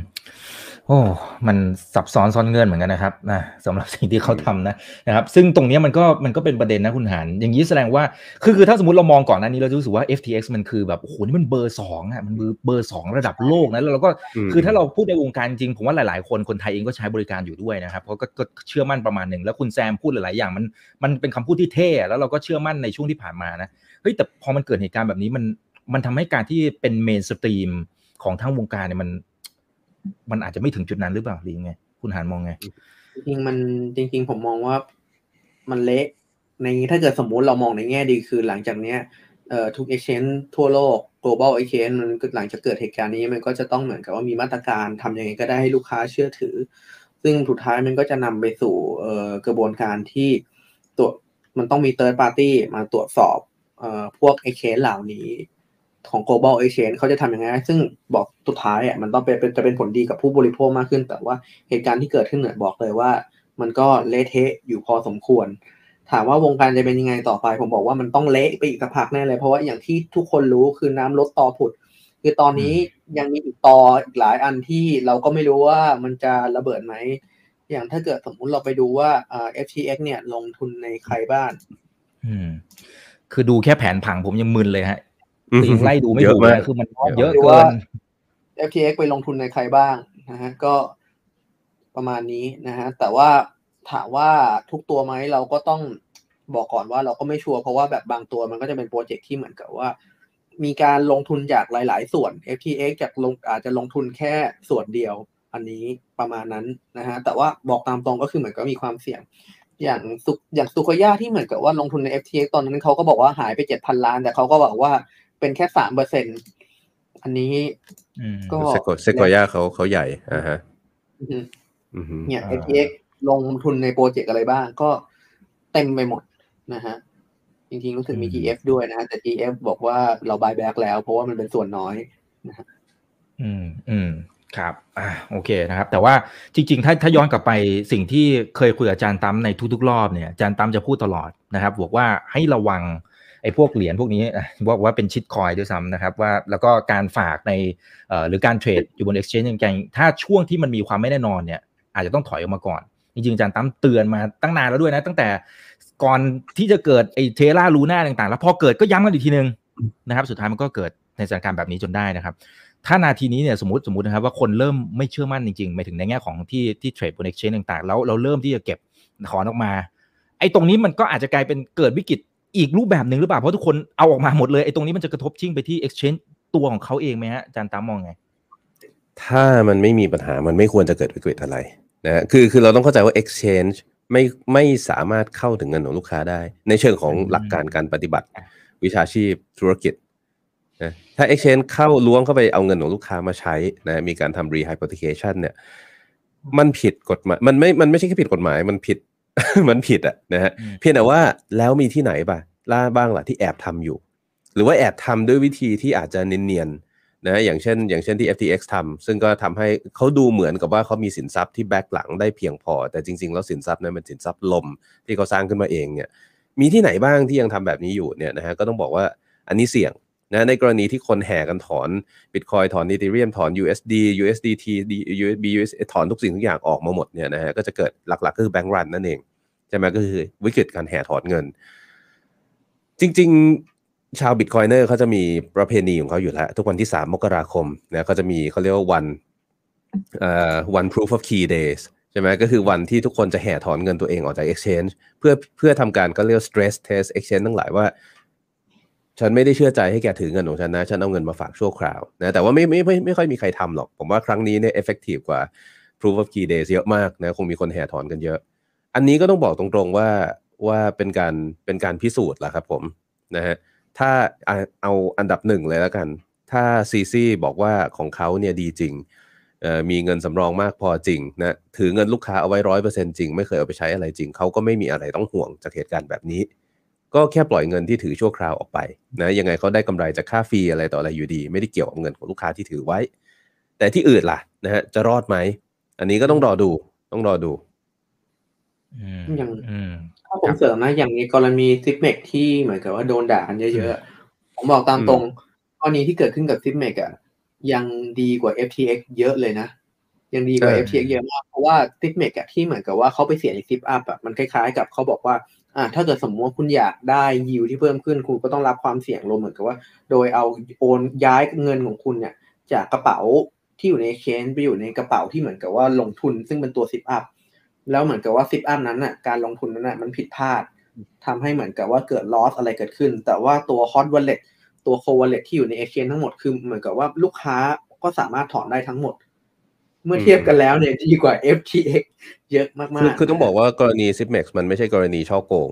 โอ้มันซับซ้อนซ้อนเงื่อนเหมือนกันนะครับนะสำหรับสิ่งที่เขาทำนะนะครับ ซึ่งตรงเนี้ยมันก็มันก็เป็นประเด็นนะคุณหานอย่างนี้แสดงว่าคือคือถ้าสมมติเรามองก่อนหน้านี้เราจะรู้สึกว่า FTX มันคือแบบโอ้โหนี่มันเบอร์สองอะมันเบอร์เบอร์สองระดับโลกนะแล้วเราก็
อืม
คือถ้าเราพูดในวงการจริงผมว่าหลาย ๆ คนคนไทยเองก็ใช้บริการอยู่ด้วยนะครับเพราะก็ก็เชื่อมั่นประมาณหนึ่งแล้วคุณแซมพูดหลาย ๆ อย่างมันมันเป็นคำพูดที่เท่อะแล้วเราก็เชื่อมั่นในช่วงที่ผ่านมานะเฮ้ยแต่พอมันเกิดเหตุการณ์แบบนี้มันมันทำให้การที่เป็น mainstream ของทั้งวงการเนี่ยมัน มันอาจจะไม่ถึงจุดนั้นหรือเปล่าหรือยังไง คุณหานมองไง
จริงมันจริง ๆ ผมมองว่ามันเละในถ้าเกิดสมมุติเรามองในแง่ดีคือหลังจากเนี้ยเอ่อทุก exchange ทั่วโลก global exchange มันหลังจากเกิดเหตุการณ์นี้มันก็จะต้องเหมือนกับว่ามีมาตรการทำยังไงก็ได้ให้ลูกค้าเชื่อถือ ซึ่งสุดท้ายมันก็จะนำไปสู่เอ่อกระบวนการที่ตรวจมันต้องมี third party มาตรวจสอบเอ่อพวก exchange เหล่านี้ ของ global exchange เขาจะทำยังไง ซึ่งบอกสุดท้ายอะมันต้องเป็นเป็นจะเป็นผลดีกับผู้บริโภคมากขึ้น แต่ว่าเหตุการณ์ที่เกิดขึ้นเนี่ยบอกเลยว่า มันก็เละเทะอยู่พอสมควร ถามว่าวงการจะเป็นยังไงต่อไป ผมบอกว่ามันต้องเละไปอีกสักพักแน่เลย เพราะว่าอย่างที่ทุกคนรู้คือน้ำลดตอผุด คือตอนนี้ยังมีอีกตออีกหลายอันที่เราก็ไม่รู้ว่ามันจะระเบิดไหม อย่างถ้าเกิดสมมุติเราไปดูว่าเอ่อ FTX เนี่ยลงทุนในใครบ้าง
อืม คือดูแค่แผนผังผมยังมึนเลยฮะ
อืม
ยังไล่ดูไม่
เย
ถู
อะ
ก
มาก
เลยคือมัน
เยอะ
เยอะเกิน
FTX ไปลงทุนในใครบ้างนะฮะก็ประมาณนี้นะฮะแต่ว่าถามว่าทุกตัวไหมเราก็ต้องบอกก่อนว่าเราก็ไม่ชัวร์เพราะว่าแบบบางตัวมันก็จะเป็นโปรเจกต์ที่เหมือนกับว่า มีการลงทุนจากหลาย ๆ ส่วน FTX จากลงอาจจะลงทุนแค่ส่วนเดียว อันนี้ประมาณนั้นนะฮะแต่ว่าบอกตามตรงก็คือเหมือนกับมีความเสี่ยง อย่างสุอย่างสุกย่าที่เหมือนกับว่าลงทุนใน FTX ตอนนั้นเขาก็บอกว่าหายไปเจ็ดพันล้าน แต่เขาก็บอกว่า เป็นแค่สามเปอร์เซ็นอันนี้
อืม
ก็
เซโกเซโกย่าเขาเขาใหญ่อ่าฮะ
อือฮึ
อือฮึ
เนี่ย
อ่า
FTX ลงทุนในโปรเจกต์อะไรบ้าง ก็เต็มไปหมดนะฮะจริงๆรู้สึกมี GF ด้วยนะฮะแต่ GF บอกว่าเรา buy back แล้ว เพราะว่ามันเป็นส่วนน้อย
อืมอืมครับอ่าโอเคนะครับ แต่ว่าจริง ๆ ถ้าถ้าย้อนกลับไปสิ่งที่เคยคุยกับอาจารย์ตั้มในทุกๆ รอบเนี่ยอาจารย์ตั้มจะพูดตลอดนะครับบอกว่าให้ระวัง ไอ้พวกเหรียญพวกนี้บอกว่าเป็นชิดคอยด้วยซ้ำนะครับว่าแล้วก็การฝากในหรือการเทรดอยู่บน exchange อย่างๆถ้าช่วงที่มันมีความไม่แน่นอนเนี่ยอาจจะต้องถอยออกมาก่อน จริงๆอาจารย์ตั้มเตือนมาตั้งนานแล้วด้วยนะ ตั้งแต่ก่อนที่จะเกิดไอ้เทล่าลูน่าต่างๆ แล้วพอเกิดก็ย้ำกันอีกทีนึงนะครับ สุดท้ายมันก็เกิดในสถานการณ์แบบนี้จนได้นะครับ ถ้านาทีนี้เนี่ยสมมติสมมตินะครับว่าคนเริ่มไม่เชื่อมั่นจริงๆหมายถึงในแง่ของที่ที่เทรดบน exchange ต่างๆ แล้วเราเริ่มที่จะเก็บถอนออกมา ไอ้ตรงนี้มันก็อาจจะกลายเป็นเกิดวิกฤต อีกรูปแบบหนึ่งหรือเปล่า เพราะทุกคนเอาออกมาหมดเลยไอ้ตรงนี้มันจะกระทบชิ่งไปที่ exchange ตัวของเขาเองไหมฮะอาจารย์ตามมองไง
ถ้ามันไม่มีปัญหามันไม่ควรจะเกิดวิกฤตอะไรนะฮะคือคือเราต้องเข้าใจว่า exchange ไม่ไม่สามารถเข้าถึงเงินของลูกค้าได้ ในเชิงของ
อืม
หลักการการปฏิบัติ วิชาชีพธุรกิจนะถ้า exchange เข้าล้วงเข้าไปเอาเงินของลูกค้ามาใช้นะมีการทำ rehypothecation เนี่ยมันผิดกฎหมายมันไม่มันไม่ใช่แค่ผิดกฎหมาย มันผิด มันผิดอะนะฮะ
อืม
เพียงแต่ว่าแล้วมีที่ไหนบ้างล่าบ้างล่ะที่แอบทำอยู่ หรือว่าแอบทำด้วยวิธีที่อาจจะเนียนๆนะอย่างเช่น อย่างเช่นที่ FTX ทำซึ่งก็ทำให้เขาดูเหมือนกับว่าเขามีสินทรัพย์ที่แบ็กหลังได้เพียงพอ แต่จริงๆ แล้วสินทรัพย์นั้นเป็นสินทรัพย์ลมที่เขาสร้างขึ้นมาเองเนี่ยมีที่ไหนบ้างที่ยังทำแบบนี้อยู่เนี่ยนะฮะก็ต้องบอกว่าอันนี้เสี่ยง นะในกรณีที่คนแห่กันถอน Bitcoin ถอน Ethereum ถอน USD USDT USB US ถอนทุกสิ่งทุกอย่างออกมาหมดเนี่ยนะฮะก็จะเกิดหลักๆก็คือแบงก์รันนั่นเองใช่ไหมก็คือวิกฤตการแห่ถอนเงิน จริง ๆ ชาวบิตคอยเนอร์เขาจะมีประเพณีของเขาอยู่แล้ว ทุกวันที่ 3 มกราคมนะเขาจะมีเขาเรียกว่าวันเอ่อ one proof of key days ใช่ไหมก็คือวันที่ทุกคนจะแห่ถอนเงินตัวเองออกจาก exchange เพื่อเพื่อทำการก็เรียกว่า stress test exchange ทั้งหลายว่า ฉันไม่ได้เชื่อใจให้แกถือเงินของฉันนะ ฉันเอาเงินมาฝากชั่วคราวนะแต่ว่าไม่ไม่ไม่ไม่ค่อยมีใครทำหรอก ผมว่าครั้งนี้เนี่ย effective กว่า proof of key days เยอะมากนะ คงมีคนแห่ถอนกันเยอะ อันนี้ก็ต้องบอกตรงๆว่าว่าเป็นการเป็นการพิสูจน์แหละครับผมนะฮะถ้าเอาอันดับหนึ่งเลยแล้วกัน ถ้าซีซีบอกว่าของเขาเนี่ยดีจริงเอ่อมีเงินสำรองมากพอจริงนะถือเงินลูกค้าเอาไว้ร้อยเปอร์เซ็นจริง ไม่เคยเอาไปใช้อะไรจริง เขาก็ไม่มีอะไรต้องห่วงจากเหตุการณ์แบบนี้ ก็แค่ปล่อยเงินที่ถือชั่วคราวออกไปนะยังไงเขาได้กำไรจากค่า fee อะไรต่ออะไรอยู่ดี ไม่ได้เกี่ยวกับเงินของลูกค้าที่ถือไว้ แต่ที่อื่นล่ะนะฮะจะรอดไหม อันนี้ก็ต้องรอดู ต้องรอดู
อืม
อย่าง
อืม
ถ้าผมเสริมนะอย่างในกรณี Zipmex ที่เหมือนกับว่าโดนด่ากันเยอะๆ ผมบอกตามตรงกรณีที่เกิดขึ้นกับ Zipmex อะยังดีกว่า FTX เยอะเลยนะ ยังดีกว่า
เออ
FTX เยอะมากเพราะว่า Zipmex อะที่เหมือนกับว่าเขาไปเสียใน ZipUp อะมันคล้ายๆ กับเขาบอกว่า อ่าถ้าเกิดสมมติว่าคุณอยากได้ยิวที่เพิ่มขึ้นคุณก็ต้องรับความเสี่ยงลงเหมือนกับว่า โดยเอาโอนย้ายเงินของคุณเนี่ย จากกระเป๋าที่อยู่ในเคนไปอยู่ในกระเป๋าที่เหมือนกับว่าลงทุนซึ่งเป็นตัว ZipUp แล้วเหมือนกับว่า ZipUp นั้นน่ะการลงทุนนั้นน่ะมันผิดพลาดทำให้เหมือนกับว่าเกิด loss อะไรเกิดขึ้น แต่ว่าตัว hot wallet ตัว cold wallet ที่อยู่ใน exchange ทั้งหมดคือเหมือนกับว่าลูกค้าก็สามารถถอนได้ทั้งหมด เมื่อเทียบกันแล้วเนี่ยดีกว่า FTX เยอะมาก
คือ
ๆ
คือต้องบอกว่ากรณี s i p m e x มันไม่ใช่กรณีช่อโกง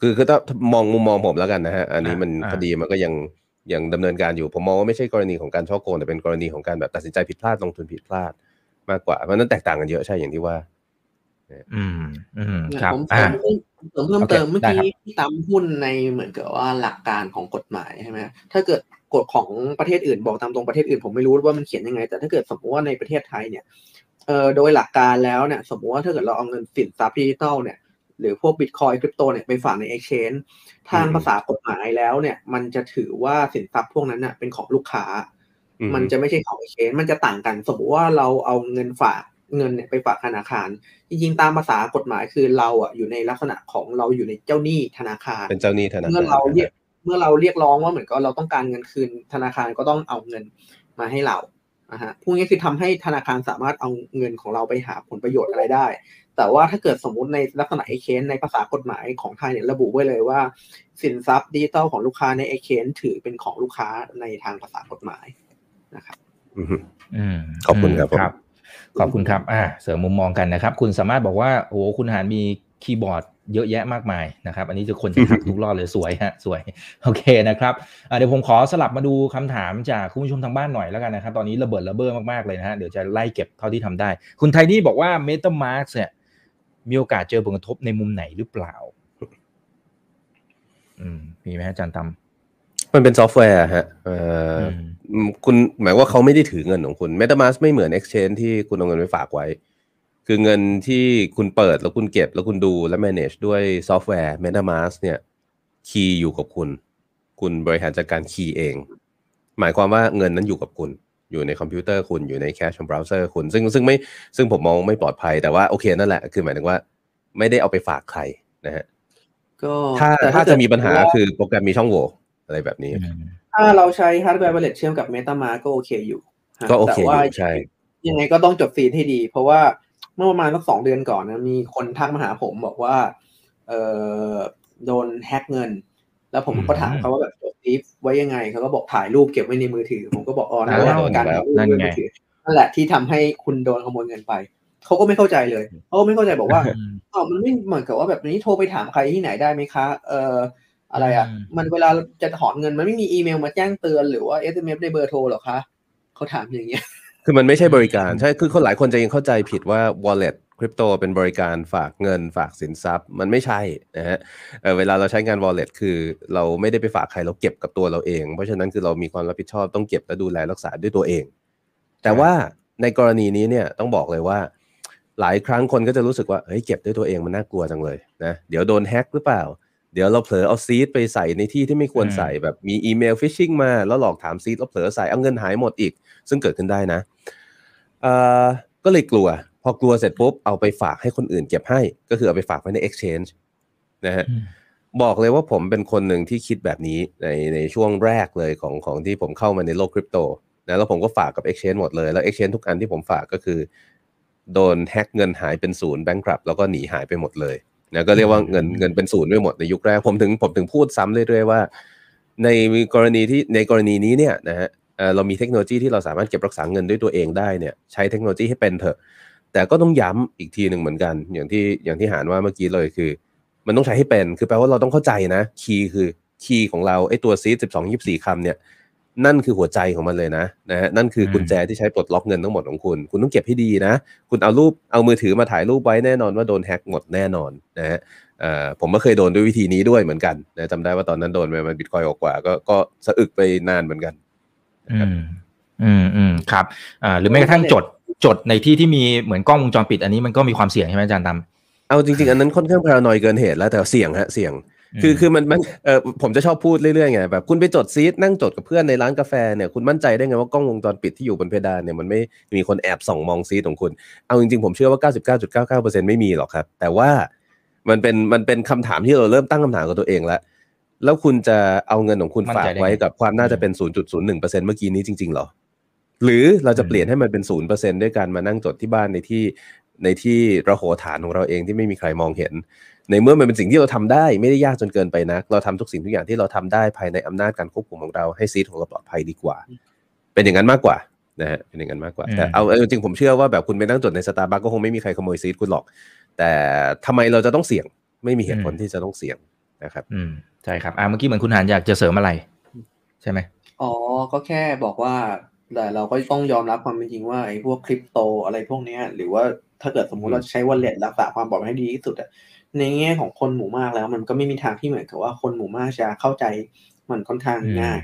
คือคือถ้ามองมุมมองผมแล้วกันนะฮะ อันนี้มัน
อ่า
คดีมันก็ยังยังดำเนินการอยู่ ผมมองว่าไม่ใช่กรณีของการช่อโกง แต่เป็นกรณีของการแบบตัดสินใจผิดพลาดลงทุนผิดพลาดมากกว่า เพราะฉะนั้นแตกต่างกันเยอะใช่อย่างที่ว่า
อืม อืม
เนี่ย
ครับ
ผมเส
อ่า
ริมเพิ่มเสริมเพิ่ม
โอเค
เติมเมื่อ
ได้
กี้
ครับ
ที่ตามหุ้นในเหมือนกับว่าหลักการของกฎหมายใช่ไหมถ้าเกิด กฎของประเทศอื่น บอกตามตรงประเทศอื่นผมไม่รู้ว่ามันเขียนยังไง แต่ถ้าเกิดสมมติว่าในประเทศไทยเนี่ยเอ่อโดยหลักการแล้วเนี่ยสมมติว่าถ้าเกิดเราเอาเงินสินทรัพย์ดิจิทัลเนี่ยหรือพวกบิตคอยคริปโตเนี่ยไปฝากใน exchange ทาง
อืม
ภาษากฎหมายแล้วเนี่ย มันจะถือว่าสินทรัพย์พวกนั้นน่ะเป็นของลูกค้า
อืม
มันจะไม่ใช่ของ exchange มันจะต่างกัน สมมติว่าเราเอาเงินฝากเงินเนี่ยไปฝากธนาคาร จริงๆตามภาษากฎหมายคือเราอะอยู่ในลักษณะของเราอยู่ในเจ้าหนี้ธนาคาร
เป็นเจ้าหนี้ธนาคาร
เมื่อเราเรียก เมื่อเราเรียกร้องว่าเหมือนก็เราต้องการเงินคืน ธนาคารก็ต้องเอาเงินมาให้เรานะฮะพวกนี้คือทำให้ธนาคารสามารถเอาเงินของเราไปหาผลประโยชน์อะไรได้ แต่ว่าถ้าเกิดสมมุติในลักษณะเอเคนในภาษากฎหมายของไทยเนี่ยระบุไว้เลยว่า สินทรัพย์ดิจิตอลของลูกค้าในเอเคนถือเป็นของลูกค้าในทางภาษากฎหมายนะครับ
อืม
อืม
ขอบคุณครับผม
ครับ ขอบคุณครับ อ่า เสริมมุมมองกันนะครับ คุณสามารถบอกว่า โอ้โหคุณหารมี คีย์บอร์ดเยอะแยะมากมายนะครับ อันนี้จะคนจะทักทุกรอบเลยสวยฮะสวยโอเคนะครับอ่าเดี๋ยวผมขอสลับมาดูคำถามจากคุณผู้ชมทางบ้านหน่อยแล้วกันนะครับ ตอนนี้ระเบิดระเบ้อมากๆเลยนะฮะเดี๋ยวจะไล่เก็บเท่าที่ทำได้ คุณไทนี่บอกว่า MetaMask เนี่ยมีโอกาสเจอผลกระทบในมุมไหนหรือเปล่า อืมมีไหมฮะอาจารย์ตำ
มันเป็นซอฟต์แวร์ฮะเอ่ออ
ม
อืมคุณหมายว่าเขาไม่ได้ถือเงินของคุณ MetaMask ไม่เหมือน Exchange ที่คุณเอาเงินไปฝากไว้ คือเงินที่คุณเปิดแล้วคุณเก็บแล้วคุณดูและ manage ด้วยซอฟต์แวร์ MetaMask เนี่ย key อยู่กับคุณ คุณบริหารจัดการ key เอง หมายความว่าเงินนั้นอยู่กับคุณอยู่ในคอมพิวเตอร์คุณอยู่ใน cache ของเบราว์เซอร์คุณ ซึ่งซึ่งไม่ซึ่งผมมองไม่ปลอดภัยแต่ว่าโอเคนั่นแหละ คือหมายถึงว่าไม่ได้เอาไปฝากใครนะฮะ
ก็
ถ้า
แต่
ถ้า
เกิ
จะมีปัญหา
ว่า
คือโปรแกรมมีช่องโหว่อะไรแบบนี้
อืม
ถ้าเราใช้ hardware wallet เชื่อมกับ MetaMask ก็โอเคอยู่ฮะ
ก็โอเค
แต่ว่า
ใช่
ยังไงก็ต้องจด seed ให้ดี เพราะว่า เมื่อประมาณสักสองเดือนก่อนนะมีคนทักมาหาผมบอกว่า เออโดนแฮ็กเงิน แล้วผม
อืม
ก็ถามเขาว่าแบบจดซีดไว้ยังไงเขาก็บอกถ่ายรูปเก็บไว้ในมือถือ ผมก็บอกอ๋อนั่นแหละ
อ้าว
การถ่ายรูป
นั่น
ไว้ใน
ไง
มือถือนั่นแหละที่ทำให้คุณโดนขโมยเงินไปเขาก็ไม่เข้าใจเลยเขาก็ไม่เข้าใจบอกว่า
อืม
อ๋อมันไม่เหมือนกับว่าแบบนี้โทรไปถามใครที่ไหนได้ไหมคะ เอ่ออะไรอะ
อืม
มันเวลาจะถอนเงินมันไม่มีอีเมลมาแจ้งเตือนหรือว่า SMS ในเบอร์โทรหรอคะเขาถามอย่างเงี้ย
คือมันไม่ใช่บริการ
อืม
ใช่คือคนหลายคนจะยังเข้าใจผิดว่า wallet คริปโตเป็นบริการฝากเงินฝากสินทรัพย์ มันไม่ใช่นะฮะเออเวลาเราใช้งาน wallet คือเราไม่ได้ไปฝากใครเราเก็บกับตัวเราเอง เพราะฉะนั้นคือเรามีความรับผิดชอบต้องเก็บและดูแลรักษาด้วยตัวเอง แต่ว่าในกรณีนี้เนี่ยต้องบอกเลยว่า หลายครั้งคนก็จะรู้สึกว่าเฮ้ยเก็บด้วยตัวเองมันน่ากลัวจังเลยนะเดี๋ยวโดนแฮ็กหรือเปล่า เดี๋ยวเราเผลอเอาซีดไปใส่ในที่ที่ไม่ควร
อืม
ใส่แบบมีอีเมลฟิชชิงมา แล้วหลอกถามซีดแล้วเผลอใส่เอาเงินหายหมดอีก ซึ่งเกิดขึ้นได้นะเอ่อก็เลยกลัว พอกลัวเสร็จปุ๊บเอาไปฝากให้คนอื่นเก็บให้ ก็คือเอาไปฝากไว้ใน exchange นะฮะ
อืม
บอกเลยว่าผมเป็นคนหนึ่งที่คิดแบบนี้ในในช่วงแรกเลยของของที่ผมเข้ามาในโลกคริปโตนะแล้วผมก็ฝากกับ Exchange หมดเลยแล้ว Exchange ทุกอันที่ผมฝากก็คือ โดนแฮ็กเงินหายเป็นศูนย์แบงก์ครับแล้วก็หนีหายไปหมดเลย นะก็เรียกว่าเงินเงินเป็นศูนย์ไปหมดในยุคแรกผมถึงผมถึงพูดซ้ำเรื่อยๆว่า ในกรณีที่ในกรณีนี้เนี่ยนะฮะเอ่อเรามีเทคโนโลยีที่เราสามารถเก็บรักษาเงินด้วยตัวเองได้เนี่ยใช้เทคโนโลยีให้เป็นเถอะ แต่ก็ต้องย้ำอีกทีหนึ่งเหมือนกัน อย่างที่อย่างที่หานว่าเมื่อกี้เลยคือ มันต้องใช้ให้เป็นคือแปลว่าเราต้องเข้าใจนะคีย์คือคีย์ของเราไอ้ตัวซีสิบสองยี่สี่คำเนี่ย นั่นคือหัวใจของมันเลยนะนะฮะนั่นคือกุญแจที่ใช้ปลดล็อกเงินทั้งหมดของคุณ คุณต้องเก็บให้ดีนะ คุณเอารูปเอามือถือมาถ่ายรูปไว้แน่นอนว่าโดนแฮ็กหมดแน่นอนนะฮะเอ่อผมก็เคยโดนด้วยวิธีนี้ด้วยเหมือนกันนะจำได้ว่าตอนนั้นโดนไปมันบิตคอยกว่า ก็ก็สะอึกไปนานเหมือนกัน
อืมอืมอืมครับอ่าหรือแม้กระทั่งจดจดในที่ที่มีเหมือนกล้องวงจรปิดอันนี้มันก็มีความเสี่ยงใช่ไหมอาจารย์ตาม
เอาจริงๆ อันนั้นค่อนข้างพารานอยเกินเหตุแล้วแต่เสี่ยงฮะเสี่ยง คือคือมันมันเออผมจะชอบพูดเรื่อยๆไงแบบคุณไปจดซีดนั่งจดกับเพื่อนในร้านกาแฟเนี่ยคุณมั่นใจได้ไงว่ากล้องวงจรปิดที่อยู่บนเพดานเนี่ยมันไม่มีคนแอบส่องมองซีดของคุณเอาจริงๆผมเชื่อว่า 99.99%ไม่มีหรอกครับ แต่ว่ามันเป็นมันเป็นคำถามที่เราเริ่มตั้งคำถามกับตัวเองแล้วแล้วคุณจะเอาเงินของคุณ
มั่น
ฝา
ใจ
ก
ได้
ไว้
ไง
กับความน่าจะเป็น 0.01%เมื่อกี้นี้จริงๆหรอ หรือเราจะเปลี่ยนให้มันเป็น0%ด้วยการมานั่งจดที่บ้านในที่ในที่ระโหฐานของเราเองที่ไม่มีใครมองเห็น ในเมื่อมันเป็นสิ่งที่เราทำได้ไม่ได้ยากจนเกินไปนักเราทำทุกสิ่งทุกอย่างที่เราทำได้ภายในอำนาจการควบคุมของเราให้ซีดของเราปลอดภัยดีกว่า เป็นอย่างนั้นมากกว่านะฮะเป็นอย่างนั้นมากกว่า
อืม
แต่เอาเอาจริงๆผมเชื่อว่าแบบคุณไปนั่งจดในสตาร์บัคก็คงไม่มีใครขโมยซีดคุณหรอก แต่ทำไมเราจะต้องเสี่ยง ไม่มีเหตุผลที่จะต้องเสี่ยงนะครับ
อืมใช่ครับอ่าเมื่อกี้เหมือนคุณหานอยากจะเสริมอะไร ใช่ไหม
อ๋อก็แค่บอกว่าแต่เราก็ต้องยอมรับความเป็นจริงว่าไอ้พวกคริปโตอะไรพวกเนี้ยหรือว่าถ้าเกิดสมมุติเราใช้วอลเล็ตรักษาความปลอดภัยให้ดีที่สุดอะ ในแง่ของคนหมู่มากแล้ว มันก็ไม่มีทางที่เหมือนกับว่าคนหมู่มากจะเข้าใจมันค่อนข้างง่าย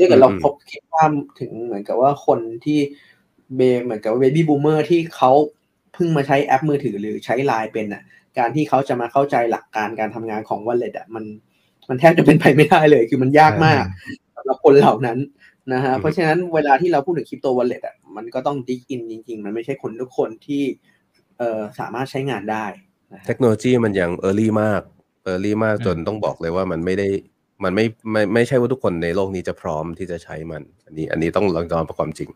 ถ้าเกิดเรา
อืม
พบคิดว่าถึงเหมือนกับว่าคนที่เบเหมือนกับ baby boomer ที่เขาเพิ่งมาใช้แอปมือถือหรือใช้ไลน์เป็นอะ การที่เขาจะมาเข้าใจหลักการการทำงานของ wallet อะมันมันแทบจะเป็นไปไม่ได้เลย คือมันยากมากสำหรับคนเหล่านั้นนะฮะ
อืม
เพราะฉะนั้นเวลาที่เราพูดถึงคริปโต wallet อะมันก็ต้อง dig in จริง ๆ มันไม่ใช่คนทุกคนที่เอ่อสามารถใช้งานได้นะฮะ
เทคโนโลยีมันยัง early มากเออร์ลี่มาก
อืม
จนต้องบอกเลยว่ามันไม่ได้มันไม่ไม่ไม่ใช่ว่าทุกคนในโลกนี้จะพร้อมที่จะใช้มัน อันนี้อันนี้ต้องลองยอมรับความจริง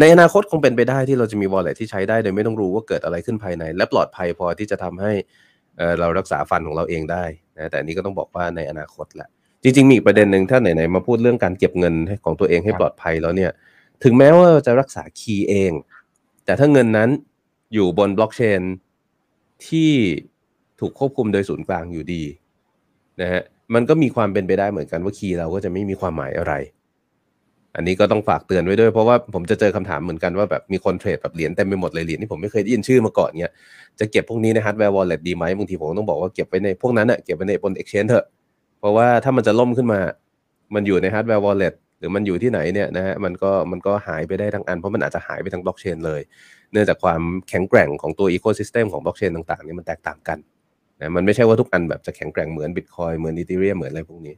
ในอนาคตคงเป็นไปได้ที่เราจะมี wallet ที่ใช้ได้โดยไม่ต้องรู้ว่าเกิดอะไรขึ้นภายใน และปลอดภัยพอที่จะทำให้เอ่อเรารักษาฟันของเราเองได้นะแต่อันนี้ก็ต้องบอกว่าในอนาคตแหละ จริง ๆ มีอีกประเด็นหนึ่งถ้าไหนๆมาพูดเรื่องการเก็บเงินให้ของตัวเองให้
ครับ
ปลอดภัยแล้วเนี่ย ถึงแม้ว่าจะรักษาคีย์เอง แต่ถ้าเงินนั้นอยู่บนบล็อกเชน ที่ถูกควบคุมโดยศูนย์กลางอยู่ดีนะฮะมันก็มีความเป็นไปได้เหมือนกันว่า key เราก็จะไม่มีความหมายอะไร อันนี้ก็ต้องฝากเตือนไว้ด้วยเพราะว่าผมจะเจอคำถามเหมือนกันว่าแบบมีคนเทรดแบบเหรียญเต็มไปหมดเลยเหรียญที่ผมไม่เคยได้ยินชื่อมาก่อนเนี่ยจะเก็บพวกนี้ใน hardware wallet ดีไหมบางทีผมต้องบอกว่าเก็บไว้ในพวกนั้นอะเก็บไว้ในบน exchange เถอะเพราะว่าถ้ามันจะล่มขึ้นมา มันอยู่ใน hardware wallet หรือมันอยู่ที่ไหนเนี่ยนะฮะมันก็มันก็หายไปได้ทั้งอันเพราะมันอาจจะหายไปทั้งบล็อกเชนเลย เนื่องจากความแข็งแกร่งของตัว ecosystem ของบล็อกเชนต่างๆเนี่ยมันแตกต่างกันนะมันไม่ใช่ว่าทุกอันแบบจะแข็งแกร่งเหมือนบิตคอยเหมือน Ethereum เหมือนอะไรพวกนี้